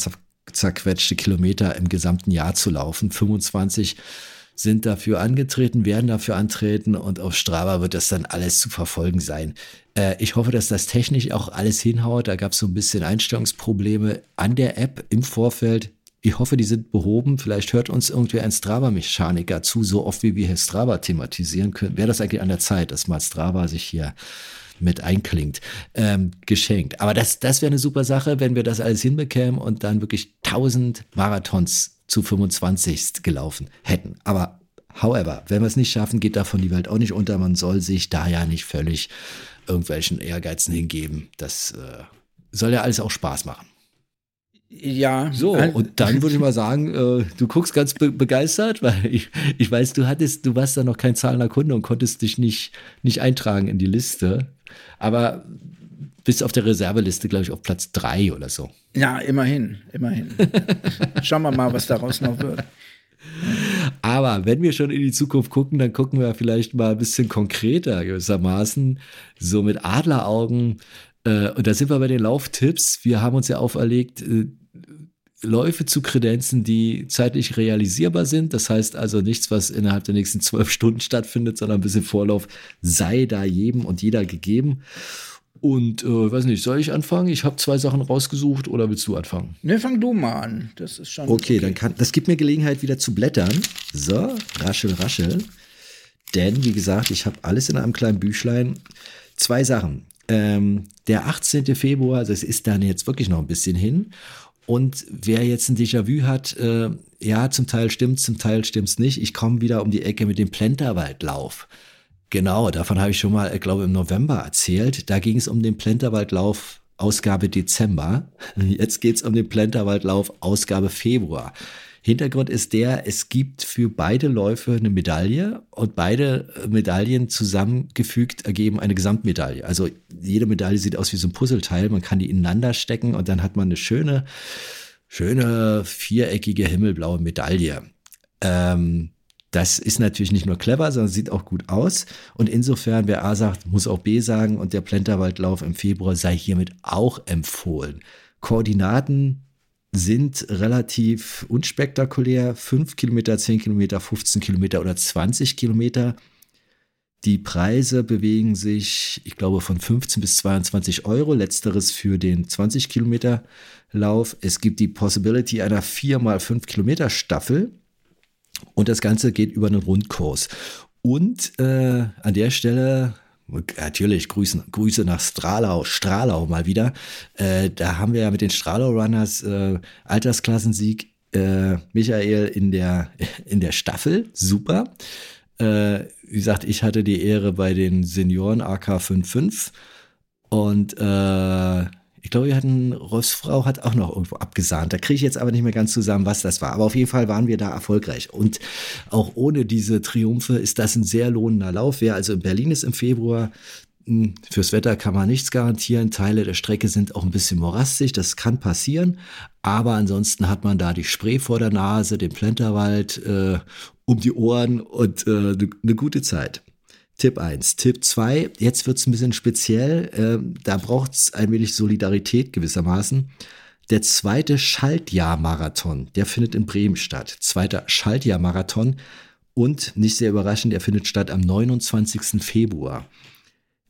zerquetschte Kilometer im gesamten Jahr zu laufen. 25 sind dafür angetreten, werden dafür antreten und auf Strava wird das dann alles zu verfolgen sein. Äh, ich hoffe, dass das technisch auch alles hinhaut. Da gab es so ein bisschen Einstellungsprobleme an der App im Vorfeld. Ich hoffe, die sind behoben. Vielleicht hört uns irgendwie ein Strava-Mechaniker zu, so oft wie wir hier Strava thematisieren können. Wäre das eigentlich an der Zeit, dass mal Strava sich hier mit einklingt, ähm, geschenkt. Aber das, das wäre eine super Sache, wenn wir das alles hinbekämen und dann wirklich 1000 Marathons zu 25 gelaufen hätten. Aber however, wenn wir es nicht schaffen, geht davon die Welt auch nicht unter. Man soll sich da ja nicht völlig irgendwelchen Ehrgeizen hingeben. Das äh, soll ja alles auch Spaß machen. Ja. So, und dann würde ich mal sagen, äh, du guckst ganz be begeistert, weil <laughs> ich, ich weiß, du hattest, du warst da noch kein zahlender Kunde und konntest dich nicht, nicht eintragen in die Liste. Aber bist auf der Reserveliste, glaube ich, auf Platz drei oder so. Ja, immerhin, immerhin. <laughs> Schauen wir mal, was daraus noch wird. Aber wenn wir schon in die Zukunft gucken, dann gucken wir vielleicht mal ein bisschen konkreter gewissermaßen, so mit Adleraugen. Äh, und da sind wir bei den Lauftipps. Wir haben uns ja auferlegt, äh, Läufe zu kredenzen, die zeitlich realisierbar sind. Das heißt also nichts, was innerhalb der nächsten zwölf Stunden stattfindet, sondern ein bisschen Vorlauf sei da jedem und jeder gegeben. Und äh, weiß nicht, soll ich anfangen? Ich habe zwei Sachen rausgesucht oder willst du anfangen? Ne, fang du mal an. Das ist schon. Okay, okay, dann kann das gibt mir Gelegenheit wieder zu blättern. So, raschel, raschel. Denn wie gesagt, ich habe alles in einem kleinen Büchlein. Zwei Sachen. Ähm, der 18. Februar, das ist dann jetzt wirklich noch ein bisschen hin. Und wer jetzt ein Déjà-vu hat, äh, ja, zum Teil stimmt's, zum Teil stimmt's nicht. Ich komme wieder um die Ecke mit dem Plenterwaldlauf. Genau, davon habe ich schon mal, ich glaube, im November erzählt. Da ging es um den Plenterwaldlauf Ausgabe Dezember. <laughs> Jetzt geht's um den Plenterwaldlauf Ausgabe Februar. Hintergrund ist der, es gibt für beide Läufe eine Medaille und beide Medaillen zusammengefügt ergeben eine Gesamtmedaille. Also jede Medaille sieht aus wie so ein Puzzleteil, man kann die ineinander stecken und dann hat man eine schöne, schöne viereckige himmelblaue Medaille. Ähm, das ist natürlich nicht nur clever, sondern sieht auch gut aus. Und insofern, wer A sagt, muss auch B sagen. Und der Plenterwaldlauf im Februar sei hiermit auch empfohlen. Koordinaten sind relativ unspektakulär. 5 Kilometer, 10 Kilometer, 15 Kilometer oder 20 Kilometer. Die Preise bewegen sich, ich glaube, von 15 bis 22 Euro. Letzteres für den 20 Kilometer Lauf. Es gibt die Possibility einer 4 mal 5 Kilometer Staffel. Und das Ganze geht über einen Rundkurs. Und äh, an der Stelle Natürlich, Grüße, Grüße nach Stralau, Stralau mal wieder. Äh, da haben wir ja mit den Stralau Runners äh, Altersklassensieg äh, Michael in der, <laughs> in der Staffel. Super. Äh, wie gesagt, ich hatte die Ehre bei den Senioren AK 55 und äh, ich glaube, wir hatten, Rolfs Frau hat auch noch irgendwo abgesahnt. Da kriege ich jetzt aber nicht mehr ganz zusammen, was das war. Aber auf jeden Fall waren wir da erfolgreich. Und auch ohne diese Triumphe ist das ein sehr lohnender Lauf. Wer also in Berlin ist im Februar, hm, Fürs Wetter kann man nichts garantieren. Teile der Strecke sind auch ein bisschen morastig, das kann passieren. Aber ansonsten hat man da die Spree vor der Nase, den Plenterwald äh, um die Ohren und äh, eine ne gute Zeit. Tipp 1. Tipp 2, jetzt wird es ein bisschen speziell, äh, da braucht es ein wenig Solidarität gewissermaßen. Der zweite Schaltjahr-Marathon, der findet in Bremen statt. Zweiter Schaltjahr-Marathon und nicht sehr überraschend, der findet statt am 29. Februar.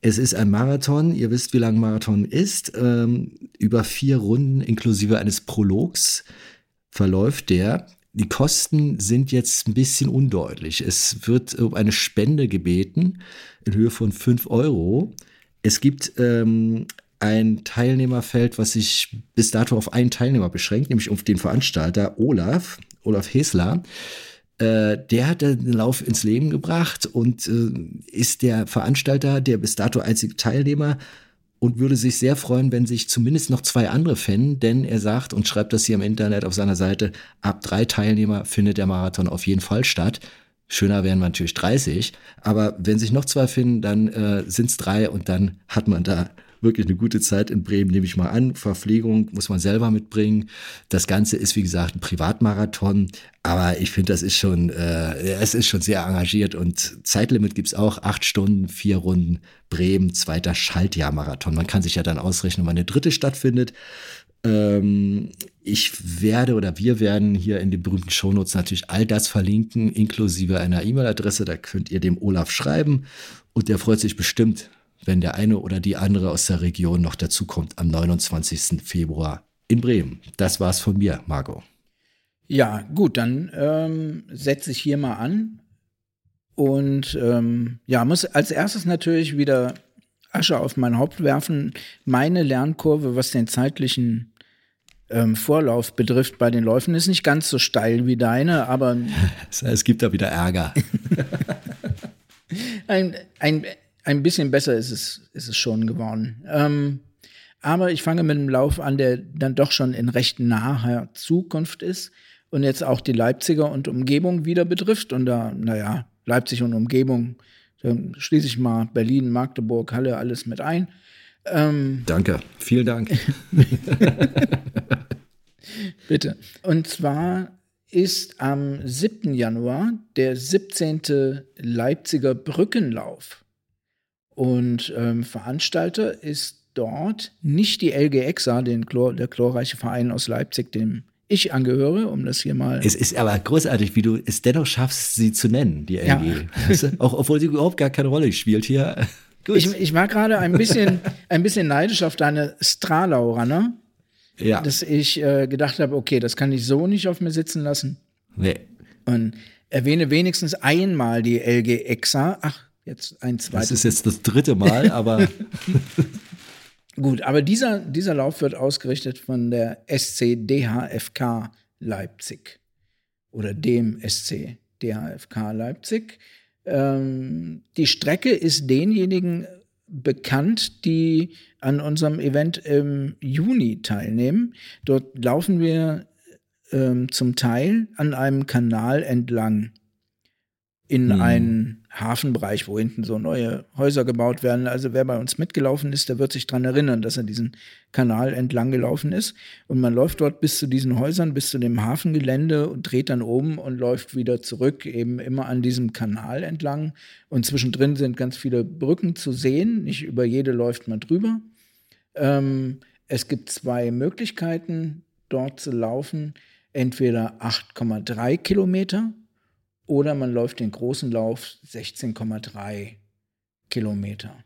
Es ist ein Marathon, ihr wisst, wie lang Marathon ist, ähm, über vier Runden inklusive eines Prologs verläuft der. Die Kosten sind jetzt ein bisschen undeutlich. Es wird um eine Spende gebeten in Höhe von 5 Euro. Es gibt ähm, ein Teilnehmerfeld, was sich bis dato auf einen Teilnehmer beschränkt, nämlich auf den Veranstalter Olaf, Olaf Hesler. Äh, der hat den Lauf ins Leben gebracht und äh, ist der Veranstalter, der bis dato einzige Teilnehmer und würde sich sehr freuen, wenn sich zumindest noch zwei andere fänden, denn er sagt und schreibt das hier im Internet auf seiner Seite, ab drei Teilnehmer findet der Marathon auf jeden Fall statt. Schöner wären natürlich 30, aber wenn sich noch zwei finden, dann äh, sind es drei und dann hat man da wirklich eine gute Zeit in Bremen, nehme ich mal an. Verpflegung muss man selber mitbringen. Das Ganze ist, wie gesagt, ein Privatmarathon, aber ich finde, das ist schon, äh, es ist schon sehr engagiert und Zeitlimit gibt's auch. Acht Stunden, vier Runden, Bremen, zweiter Schaltjahrmarathon. Man kann sich ja dann ausrechnen, wann der dritte stattfindet. Ähm, ich werde oder wir werden hier in den berühmten Shownotes natürlich all das verlinken, inklusive einer E-Mail-Adresse. Da könnt ihr dem Olaf schreiben und der freut sich bestimmt, wenn der eine oder die andere aus der Region noch dazukommt am 29. Februar in Bremen. Das war's von mir, Marco. Ja, gut, dann ähm, setze ich hier mal an. Und ähm, ja, muss als erstes natürlich wieder Asche auf mein Haupt werfen. Meine Lernkurve, was den zeitlichen ähm, Vorlauf betrifft bei den Läufen, ist nicht ganz so steil wie deine, aber. <laughs> Es gibt da wieder Ärger. <laughs> ein, ein, ein bisschen besser ist es, ist es schon geworden. Ähm, aber ich fange mit einem Lauf an, der dann doch schon in recht naher Zukunft ist und jetzt auch die Leipziger und Umgebung wieder betrifft. Und da, naja, Leipzig und Umgebung, dann schließe ich mal Berlin, Magdeburg, Halle, alles mit ein. Ähm, Danke, vielen Dank. <laughs> Bitte. Und zwar ist am 7. Januar der 17. Leipziger Brückenlauf. Und ähm, Veranstalter ist dort nicht die LG EXA, den Chlor, der chlorreiche Verein aus Leipzig, dem ich angehöre, um das hier mal. Es ist aber großartig, wie du es dennoch schaffst, sie zu nennen, die LG. Ja. Auch obwohl sie überhaupt gar keine Rolle spielt hier. <laughs> Ich, ich, war gerade ein bisschen, ein bisschen neidisch auf deine Stralau-Runner. Ja. Dass ich äh, gedacht habe, okay, das kann ich so nicht auf mir sitzen lassen. Nee. Und erwähne wenigstens einmal die LG EXA. Ach, jetzt ein zweites. Das ist jetzt das dritte Mal, <laughs> aber. Gut, aber dieser, dieser Lauf wird ausgerichtet von der SC DHFK Leipzig oder dem SC DHFK Leipzig. Ähm, die Strecke ist denjenigen bekannt, die an unserem Event im Juni teilnehmen. Dort laufen wir ähm, zum Teil an einem Kanal entlang in hm. einen Hafenbereich, wo hinten so neue Häuser gebaut werden. Also wer bei uns mitgelaufen ist, der wird sich daran erinnern, dass er diesen Kanal entlang gelaufen ist. Und man läuft dort bis zu diesen Häusern, bis zu dem Hafengelände und dreht dann um und läuft wieder zurück, eben immer an diesem Kanal entlang. Und zwischendrin sind ganz viele Brücken zu sehen. Nicht über jede läuft man drüber. Ähm, es gibt zwei Möglichkeiten, dort zu laufen. Entweder 8,3 Kilometer oder man läuft den großen Lauf 16,3 Kilometer.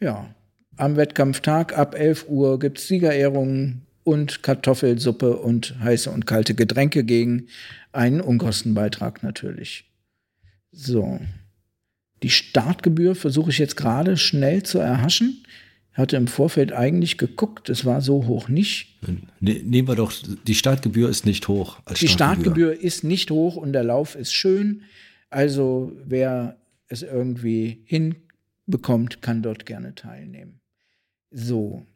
Ja, am Wettkampftag ab 11 Uhr gibt es Siegerehrungen und Kartoffelsuppe und heiße und kalte Getränke gegen einen Unkostenbeitrag natürlich. So. Die Startgebühr versuche ich jetzt gerade schnell zu erhaschen hatte im Vorfeld eigentlich geguckt, es war so hoch nicht. Ne, nehmen wir doch, die Startgebühr ist nicht hoch. die Startgebühr ist nicht hoch und der Lauf ist schön. Also wer es irgendwie hinbekommt, kann dort gerne teilnehmen. So,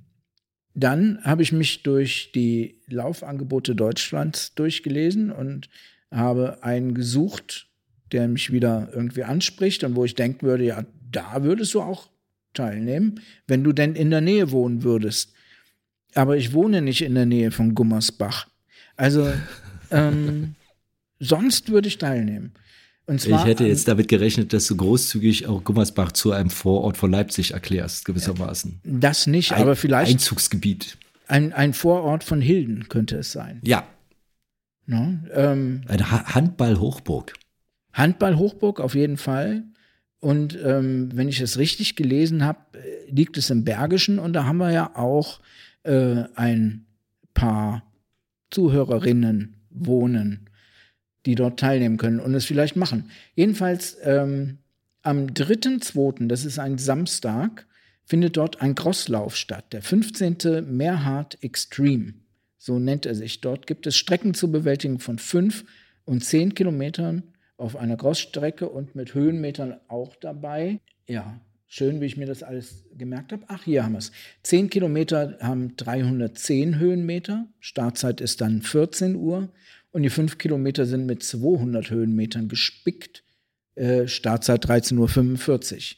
dann habe ich mich durch die Laufangebote Deutschlands durchgelesen und habe einen gesucht, der mich wieder irgendwie anspricht und wo ich denken würde, ja, da würdest du auch teilnehmen, wenn du denn in der Nähe wohnen würdest. Aber ich wohne nicht in der Nähe von Gummersbach. Also <laughs> ähm, sonst würde ich teilnehmen. ich hätte jetzt damit gerechnet, dass du großzügig auch Gummersbach zu einem Vorort von Leipzig erklärst, gewissermaßen. Das nicht, ein, aber vielleicht. Einzugsgebiet. Ein, ein Vorort von Hilden könnte es sein. Ja. No, ähm, Eine ha Handball-Hochburg. Handball-Hochburg auf jeden Fall. Und ähm, wenn ich es richtig gelesen habe, liegt es im Bergischen und da haben wir ja auch äh, ein paar Zuhörerinnen wohnen, die dort teilnehmen können und es vielleicht machen. Jedenfalls ähm, am 3.2., das ist ein Samstag, findet dort ein Crosslauf statt, der 15. Mehrhard Extreme. So nennt er sich. Dort gibt es Strecken zu bewältigen von 5 und 10 Kilometern auf einer Crossstrecke und mit Höhenmetern auch dabei. Ja, schön, wie ich mir das alles gemerkt habe. Ach, hier haben wir es. Zehn Kilometer haben 310 Höhenmeter. Startzeit ist dann 14 Uhr. Und die fünf Kilometer sind mit 200 Höhenmetern gespickt. Äh, Startzeit 13.45 Uhr.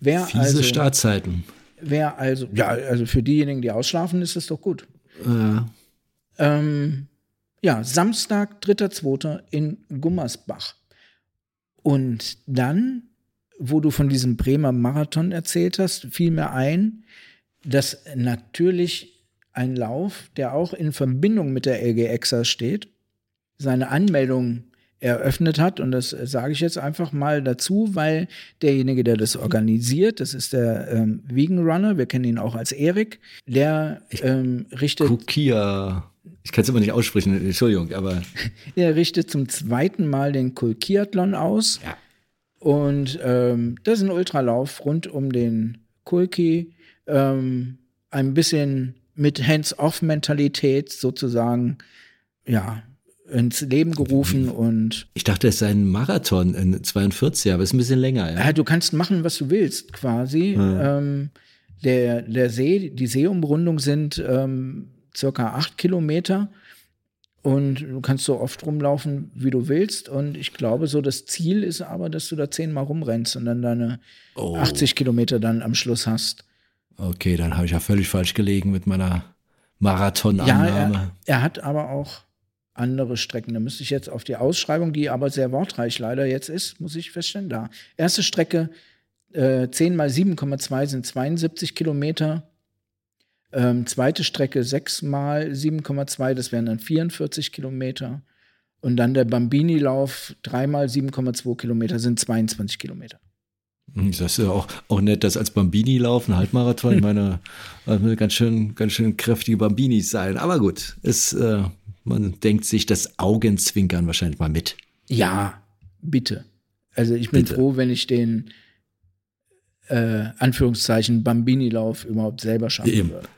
Wer Fiese also, Startzeiten. Wer also, ja, also für diejenigen, die ausschlafen, ist es doch gut. Ja. Ähm, ja, Samstag, 3.2. in Gummersbach. Und dann, wo du von diesem Bremer Marathon erzählt hast, fiel mir ein, dass natürlich ein Lauf, der auch in Verbindung mit der LGXer steht, seine Anmeldung eröffnet hat. Und das sage ich jetzt einfach mal dazu, weil derjenige, der das organisiert, das ist der ähm, Vegan Runner, wir kennen ihn auch als Erik, der ähm, richtet. Kukia. Ich kann es immer nicht aussprechen, Entschuldigung, aber. <laughs> Er richtet zum zweiten Mal den Kulkiathlon aus. Ja. Und ähm, das ist ein Ultralauf rund um den Kulki. Ähm, ein bisschen mit Hands-off-Mentalität sozusagen, ja, ins Leben gerufen und. Ich dachte, es sei ein Marathon in 42, aber es ist ein bisschen länger. Ja, ja du kannst machen, was du willst, quasi. Ja. Ähm, der, der See, die Seeumrundung sind ähm, circa acht Kilometer. Und du kannst so oft rumlaufen, wie du willst. Und ich glaube, so das Ziel ist aber, dass du da zehnmal rumrennst und dann deine oh. 80 Kilometer dann am Schluss hast. Okay, dann habe ich ja völlig falsch gelegen mit meiner Marathonannahme. Ja, er, er hat aber auch andere Strecken. Da müsste ich jetzt auf die Ausschreibung, die aber sehr wortreich leider jetzt ist, muss ich feststellen, da. Erste Strecke äh, 10 mal 7,2 sind 72 Kilometer. Ähm, zweite Strecke 6 mal 7,2, das wären dann 44 Kilometer. Und dann der Bambini-Lauf 3 mal 7,2 Kilometer sind 22 Kilometer. Hm, das ist ja auch, auch nett, dass als Bambini laufen, Halbmarathon. Ich meine, ganz schön, ganz schön kräftige Bambinis sein. Aber gut, ist, äh, man denkt sich das Augenzwinkern wahrscheinlich mal mit. Ja, bitte. Also ich bin bitte. froh, wenn ich den äh, Anführungszeichen Bambini-Lauf überhaupt selber schaffen Eben. würde.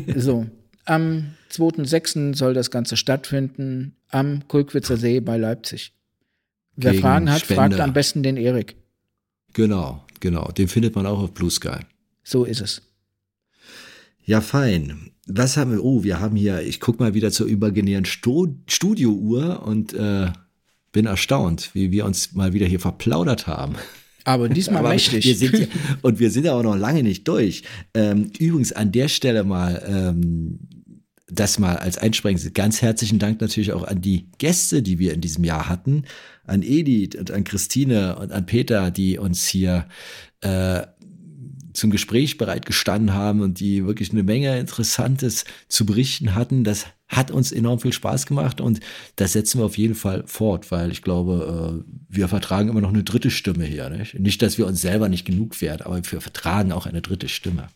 <laughs> so, am 2.6. soll das Ganze stattfinden am Kulkwitzer See bei Leipzig. Wer Gegen Fragen hat, Spende. fragt am besten den Erik. Genau, genau. Den findet man auch auf Blue Sky. So ist es. Ja, fein. Was haben wir? Oh, wir haben hier, ich gucke mal wieder zur imaginären Studiouhr und äh, bin erstaunt, wie wir uns mal wieder hier verplaudert haben. Aber <laughs> diesmal Aber mächtig. Wir <laughs> sind, und wir sind ja auch noch lange nicht durch. Ähm, übrigens an der Stelle mal ähm, das mal als Einsprechen. Ganz herzlichen Dank natürlich auch an die Gäste, die wir in diesem Jahr hatten, an Edith und an Christine und an Peter, die uns hier äh, zum Gespräch bereit gestanden haben und die wirklich eine Menge Interessantes zu berichten hatten. Das hat uns enorm viel Spaß gemacht und das setzen wir auf jeden Fall fort, weil ich glaube, äh, wir vertragen immer noch eine dritte Stimme hier. Nicht, nicht dass wir uns selber nicht genug werden, aber wir vertragen auch eine dritte Stimme.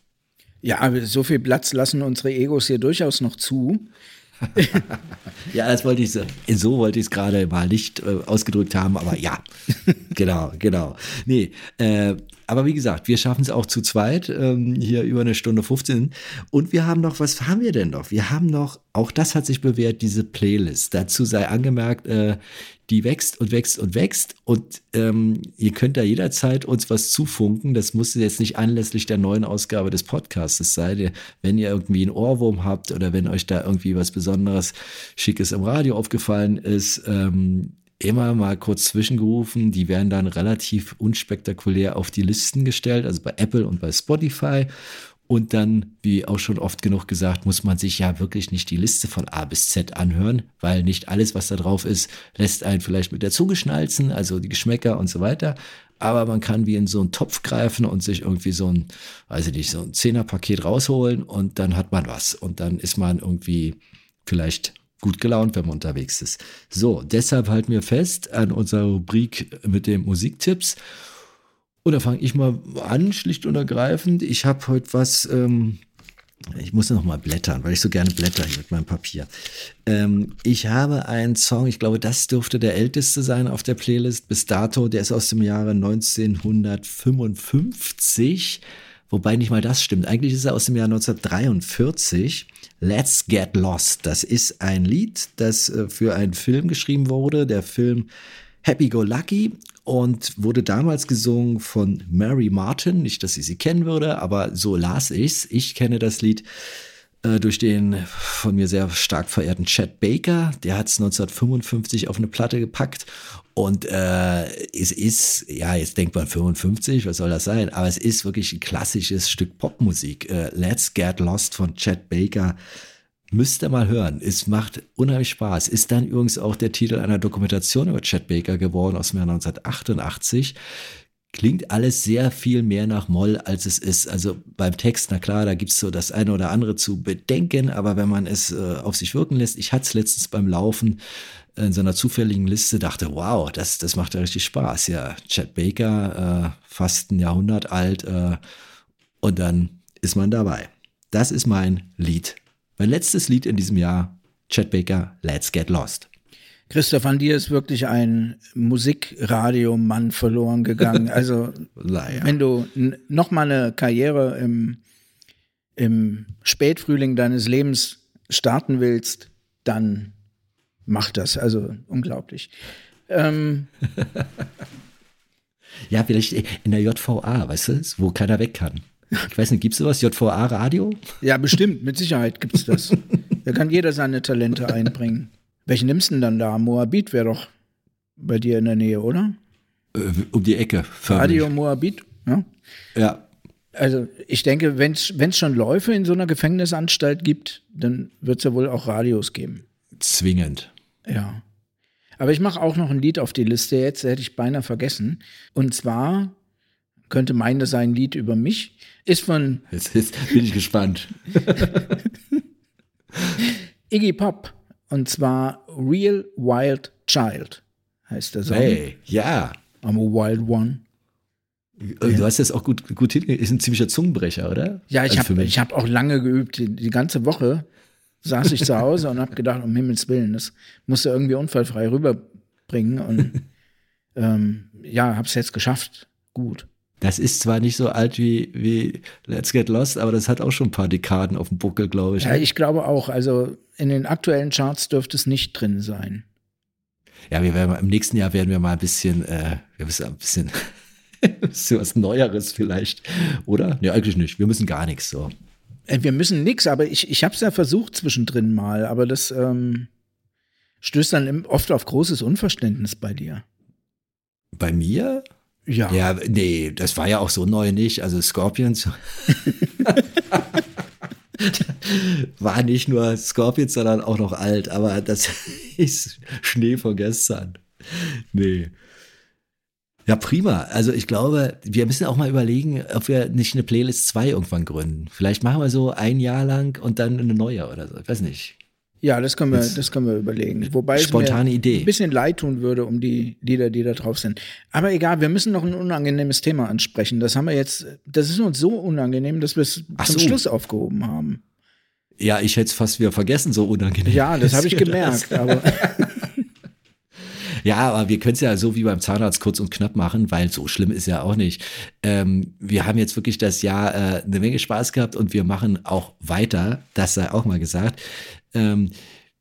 Ja, so viel Platz lassen unsere Egos hier durchaus noch zu. <laughs> ja, das wollte ich so, so wollte ich es gerade mal nicht äh, ausgedrückt haben, aber ja, <laughs> genau, genau. Nee, äh, aber wie gesagt, wir schaffen es auch zu zweit, ähm, hier über eine Stunde 15. Und wir haben noch, was haben wir denn noch? Wir haben noch, auch das hat sich bewährt, diese Playlist. Dazu sei angemerkt, äh, die wächst und wächst und wächst. Und ähm, ihr könnt da jederzeit uns was zufunken. Das muss jetzt nicht anlässlich der neuen Ausgabe des Podcasts sein. Wenn ihr irgendwie einen Ohrwurm habt oder wenn euch da irgendwie was Besonderes, Schickes im Radio aufgefallen ist, ähm, immer mal kurz zwischengerufen. Die werden dann relativ unspektakulär auf die Listen gestellt, also bei Apple und bei Spotify. Und dann, wie auch schon oft genug gesagt, muss man sich ja wirklich nicht die Liste von A bis Z anhören, weil nicht alles, was da drauf ist, lässt einen vielleicht mit der Zunge schnalzen, also die Geschmäcker und so weiter. Aber man kann wie in so einen Topf greifen und sich irgendwie so ein, weiß ich nicht, so ein Zehnerpaket rausholen und dann hat man was. Und dann ist man irgendwie vielleicht gut gelaunt, wenn man unterwegs ist. So, deshalb halten wir fest an unserer Rubrik mit den Musiktipps. Und da fange ich mal an, schlicht und ergreifend. Ich habe heute was, ähm, ich muss noch mal blättern, weil ich so gerne blätter hier mit meinem Papier. Ähm, ich habe einen Song, ich glaube, das dürfte der älteste sein auf der Playlist bis dato. Der ist aus dem Jahre 1955. Wobei nicht mal das stimmt. Eigentlich ist er aus dem Jahr 1943. Let's Get Lost. Das ist ein Lied, das äh, für einen Film geschrieben wurde. Der Film Happy Go Lucky und wurde damals gesungen von Mary Martin. Nicht, dass ich sie kennen würde, aber so las ich's. Ich kenne das Lied äh, durch den von mir sehr stark verehrten Chad Baker. Der hat es 1955 auf eine Platte gepackt. Und äh, es ist, ja, jetzt denkt man 55, was soll das sein? Aber es ist wirklich ein klassisches Stück Popmusik. Äh, Let's Get Lost von Chad Baker Müsst ihr mal hören. Es macht unheimlich Spaß. Ist dann übrigens auch der Titel einer Dokumentation über Chad Baker geworden aus dem Jahr 1988. Klingt alles sehr viel mehr nach Moll, als es ist. Also beim Text, na klar, da gibt's so das eine oder andere zu bedenken, aber wenn man es äh, auf sich wirken lässt, ich hatte es letztens beim Laufen in so einer zufälligen Liste, dachte, wow, das, das macht ja richtig Spaß. Ja, Chad Baker, äh, fast ein Jahrhundert alt, äh, und dann ist man dabei. Das ist mein Lied mein letztes Lied in diesem Jahr Chet Baker, Let's Get Lost. Christoph, an dir ist wirklich ein Musikradiomann verloren gegangen. <laughs> Also, naja. wenn du noch mal eine Karriere im, im Spätfrühling deines Lebens starten willst, dann mach das. Also, unglaublich. Ähm, <laughs> ja, vielleicht in der JVA, weißt du, wo keiner weg kann. Ich weiß nicht, gibt es sowas? JVA Radio? Ja, bestimmt, mit Sicherheit gibt es das. da kann jeder seine Talente einbringen. Welchen nimmst du denn dann da? Moabit wäre doch bei dir in der Nähe, oder? Äh, um die Ecke. Förmlich. Radio Moabit, ja? Ja. Also ich denke, wenn es schon Läufe in so einer Gefängnisanstalt gibt, dann wird es ja wohl auch Radios geben. Zwingend. Ja. Aber ich mache auch noch ein Lied auf die Liste jetzt, hätte ich beinahe vergessen. Und zwar könnte meinen, das sei ein Lied über mich. Ist von. Jetzt, jetzt bin ich gespannt. <laughs> Iggy Pop. Und zwar Real Wild Child heißt der Song. Hey, ja. I'm a Wild One. Du hast das auch gut, gut hin. Ist ein ziemlicher Zungenbrecher, oder? Ja, ich also habe hab auch lange geübt. Die, die, ganze Woche saß ich zu Hause und habe gedacht, um Himmels Willen, das musst du irgendwie unfallfrei rüberbringen. Und <laughs> ähm, ja, habe es jetzt geschafft. Gut. Das ist zwar nicht so alt wie, wie Let's Get Lost, aber das hat auch schon ein paar Dekaden auf dem Buckel, glaube ich. Ja, ich glaube auch. Also in den aktuellen Charts dürfte es nicht drin sein. Ja, wir werden im nächsten Jahr werden wir mal ein bisschen, äh, wir müssen ein bisschen, <laughs> bisschen was Neueres vielleicht, oder? Nee, eigentlich nicht. Wir müssen gar nichts so. Äh, wir müssen nichts, aber ich, ich habe es ja versucht zwischendrin mal, aber das ähm, stößt dann oft auf großes Unverständnis bei dir. Bei mir? Ja. Ja, nee, das war ja auch so neu nicht. Also Scorpions <laughs> war nicht nur Scorpions, sondern auch noch alt. Aber das <laughs> ist Schnee von gestern. Nee. Ja, prima. Also ich glaube, wir müssen auch mal überlegen, ob wir nicht eine Playlist 2 irgendwann gründen. Vielleicht machen wir so ein Jahr lang und dann eine neue oder so. Ich weiß nicht. Ja, das können wir, das können wir überlegen. Wobei Spontane es mir Idee. ein bisschen leid tun würde um die Lieder, die da drauf sind. Aber egal, wir müssen noch ein unangenehmes Thema ansprechen. Das haben wir jetzt, das ist uns so unangenehm, dass wir es zum so. Schluss aufgehoben haben. Ja, ich hätte es fast wieder vergessen, so unangenehm. Ja, das habe ich <laughs> gemerkt. aber <laughs> ja, aber wir können es ja so wie beim Zahnarzt kurz und knapp machen, weil so schlimm ist ja auch nicht. Ähm, wir haben jetzt wirklich das Jahr äh, eine Menge Spaß gehabt und wir machen auch weiter. Das sei auch mal gesagt. Ähm,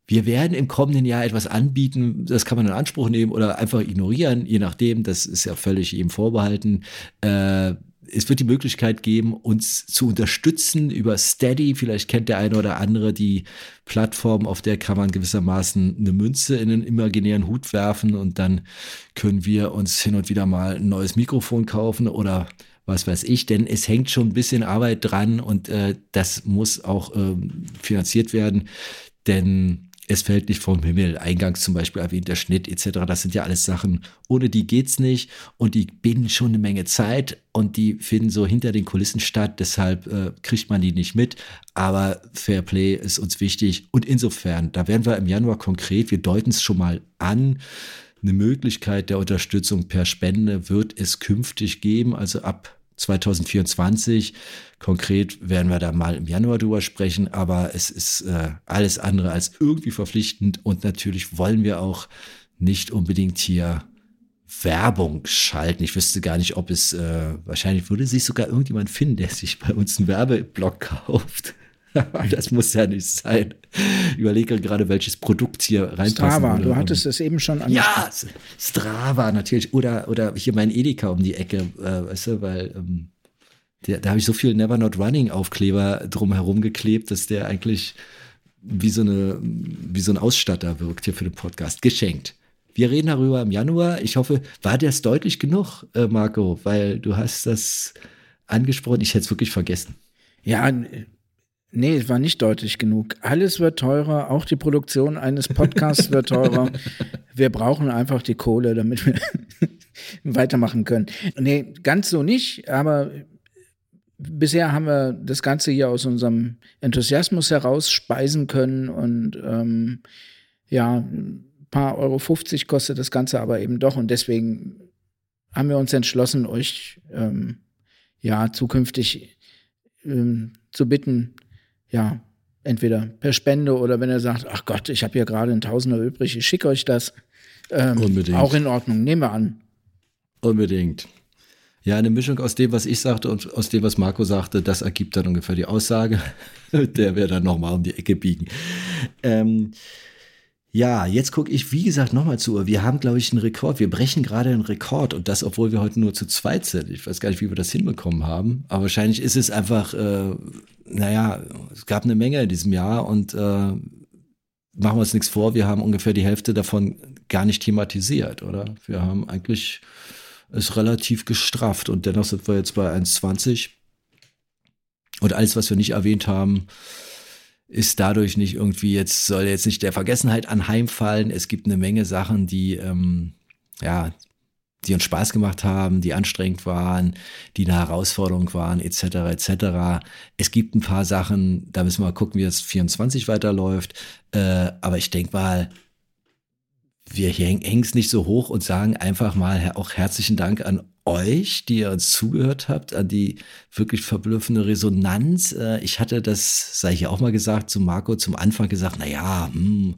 wir werden im kommenden Jahr etwas anbieten, das kann man in Anspruch nehmen oder einfach ignorieren, je nachdem, das ist ja völlig ihm vorbehalten. Äh, es wird die Möglichkeit geben, uns zu unterstützen über Steady. Vielleicht kennt der eine oder andere die Plattform, auf der kann man gewissermaßen eine Münze in einen imaginären Hut werfen und dann können wir uns hin und wieder mal ein neues Mikrofon kaufen oder was weiß ich, denn es hängt schon ein bisschen Arbeit dran und äh, das muss auch ähm, finanziert werden, denn es fällt nicht vom Himmel. Eingangs zum Beispiel erwähnt der Schnitt etc. Das sind ja alles Sachen, ohne die geht's nicht und die binden schon eine Menge Zeit und die finden so hinter den Kulissen statt. Deshalb äh, kriegt man die nicht mit. Aber Fair Play ist uns wichtig und insofern, da werden wir im Januar konkret. Wir deuten es schon mal an. Eine Möglichkeit der Unterstützung per Spende wird es künftig geben, also ab 2024. Konkret werden wir da mal im Januar drüber sprechen, aber es ist äh, alles andere als irgendwie verpflichtend und natürlich wollen wir auch nicht unbedingt hier Werbung schalten. Ich wüsste gar nicht, ob es, äh, wahrscheinlich würde sich sogar irgendjemand finden, der sich bei uns einen Werbeblock kauft. <laughs> das muss ja nicht sein. Ich überlege gerade, welches Produkt hier reinpasst. Strava, du hattest es eben schon angesprochen. Ja, Strava natürlich. Oder, oder hier mein Edeka um die Ecke, äh, weißt du, weil ähm, der, da habe ich so viel Never Not Running Aufkleber drumherum geklebt, dass der eigentlich wie so, eine, wie so ein Ausstatter wirkt hier für den Podcast. Geschenkt. Wir reden darüber im Januar. Ich hoffe, war das deutlich genug, äh, Marco? Weil du hast das angesprochen. Ich hätte es wirklich vergessen. Ja, Nee, es war nicht deutlich genug. Alles wird teurer, auch die Produktion eines Podcasts wird teurer. <laughs> Wir brauchen einfach die Kohle, damit wir <laughs> weitermachen können. Nee, ganz so nicht, aber bisher haben wir das Ganze hier aus unserem Enthusiasmus heraus speisen können und ähm, ja, ein paar Euro 50 kostet das Ganze aber eben doch und deswegen haben wir uns entschlossen, euch ähm, ja zukünftig ähm, zu bitten, ja, entweder per Spende oder wenn er sagt, ach Gott, ich habe hier gerade ein Tausender übrig, ich schicke euch das. Ähm, Unbedingt. Auch in Ordnung, nehmen wir an. Unbedingt. Ja, eine Mischung aus dem, was ich sagte und aus dem, was Marco sagte, das ergibt dann ungefähr die Aussage, <laughs> der wir dann nochmal um die Ecke biegen. Ähm, ja, jetzt gucke ich, wie gesagt, nochmal zu. Wir haben, glaube ich, einen Rekord. Wir brechen gerade einen Rekord und das, obwohl wir heute nur zu zweit sind. Ich weiß gar nicht, wie wir das hinbekommen haben. Aber wahrscheinlich ist es einfach, äh, naja, es gab eine Menge in diesem Jahr und äh, machen wir uns nichts vor. Wir haben ungefähr die Hälfte davon gar nicht thematisiert, oder? Wir haben eigentlich ist relativ gestrafft und dennoch sind wir jetzt bei 1,20. Und alles, was wir nicht erwähnt haben, ist dadurch nicht irgendwie jetzt, soll jetzt nicht der Vergessenheit anheimfallen. Es gibt eine Menge Sachen, die, ähm, ja, die uns Spaß gemacht haben, die anstrengend waren, die eine Herausforderung waren, etc. etc. Es gibt ein paar Sachen, da müssen wir mal gucken, wie das 24 weiterläuft. Äh, aber ich denke mal, wir hängen es nicht so hoch und sagen einfach mal auch herzlichen Dank an euch, die ihr uns zugehört habt, an die wirklich verblüffende Resonanz. Äh, ich hatte das, sei ich auch mal gesagt, zu Marco zum Anfang gesagt, na ja, hm,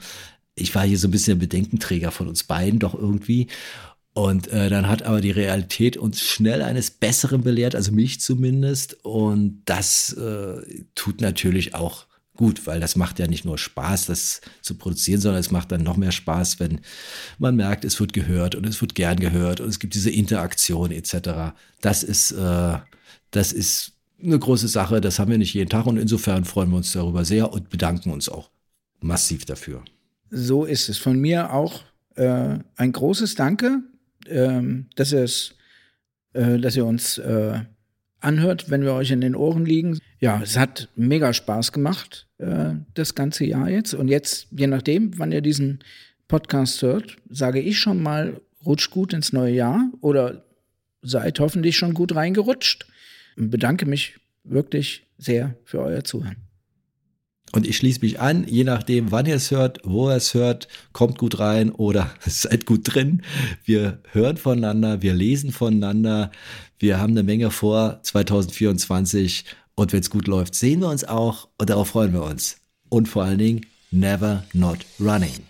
ich war hier so ein bisschen der Bedenkenträger von uns beiden doch irgendwie. Und äh, dann hat aber die Realität uns schnell eines Besseren belehrt, also mich zumindest. Und das äh, tut natürlich auch gut, weil das macht ja nicht nur Spaß, das zu produzieren, sondern es macht dann noch mehr Spaß, wenn man merkt, es wird gehört und es wird gern gehört und es gibt diese Interaktion etc. Das ist, äh, das ist eine große Sache, das haben wir nicht jeden Tag und insofern freuen wir uns darüber sehr und bedanken uns auch massiv dafür. So ist es. Von mir auch äh, ein großes Danke, äh, dass, es, äh, dass ihr uns äh, anhört, wenn wir euch in den Ohren liegen. Ja, es hat mega Spaß gemacht, äh, das ganze Jahr jetzt. Und jetzt, je nachdem, wann ihr diesen Podcast hört, sage ich schon mal, rutscht gut ins neue Jahr oder seid hoffentlich schon gut reingerutscht. Und bedanke mich wirklich sehr für euer Zuhören. Und ich schließe mich an, je nachdem, wann ihr es hört, wo ihr es hört, kommt gut rein oder <laughs> seid gut drin. Wir hören voneinander, wir lesen voneinander. Wir haben eine Menge vor 2024 und wenn es gut läuft, sehen wir uns auch und darauf freuen wir uns. Und vor allen Dingen, never not running.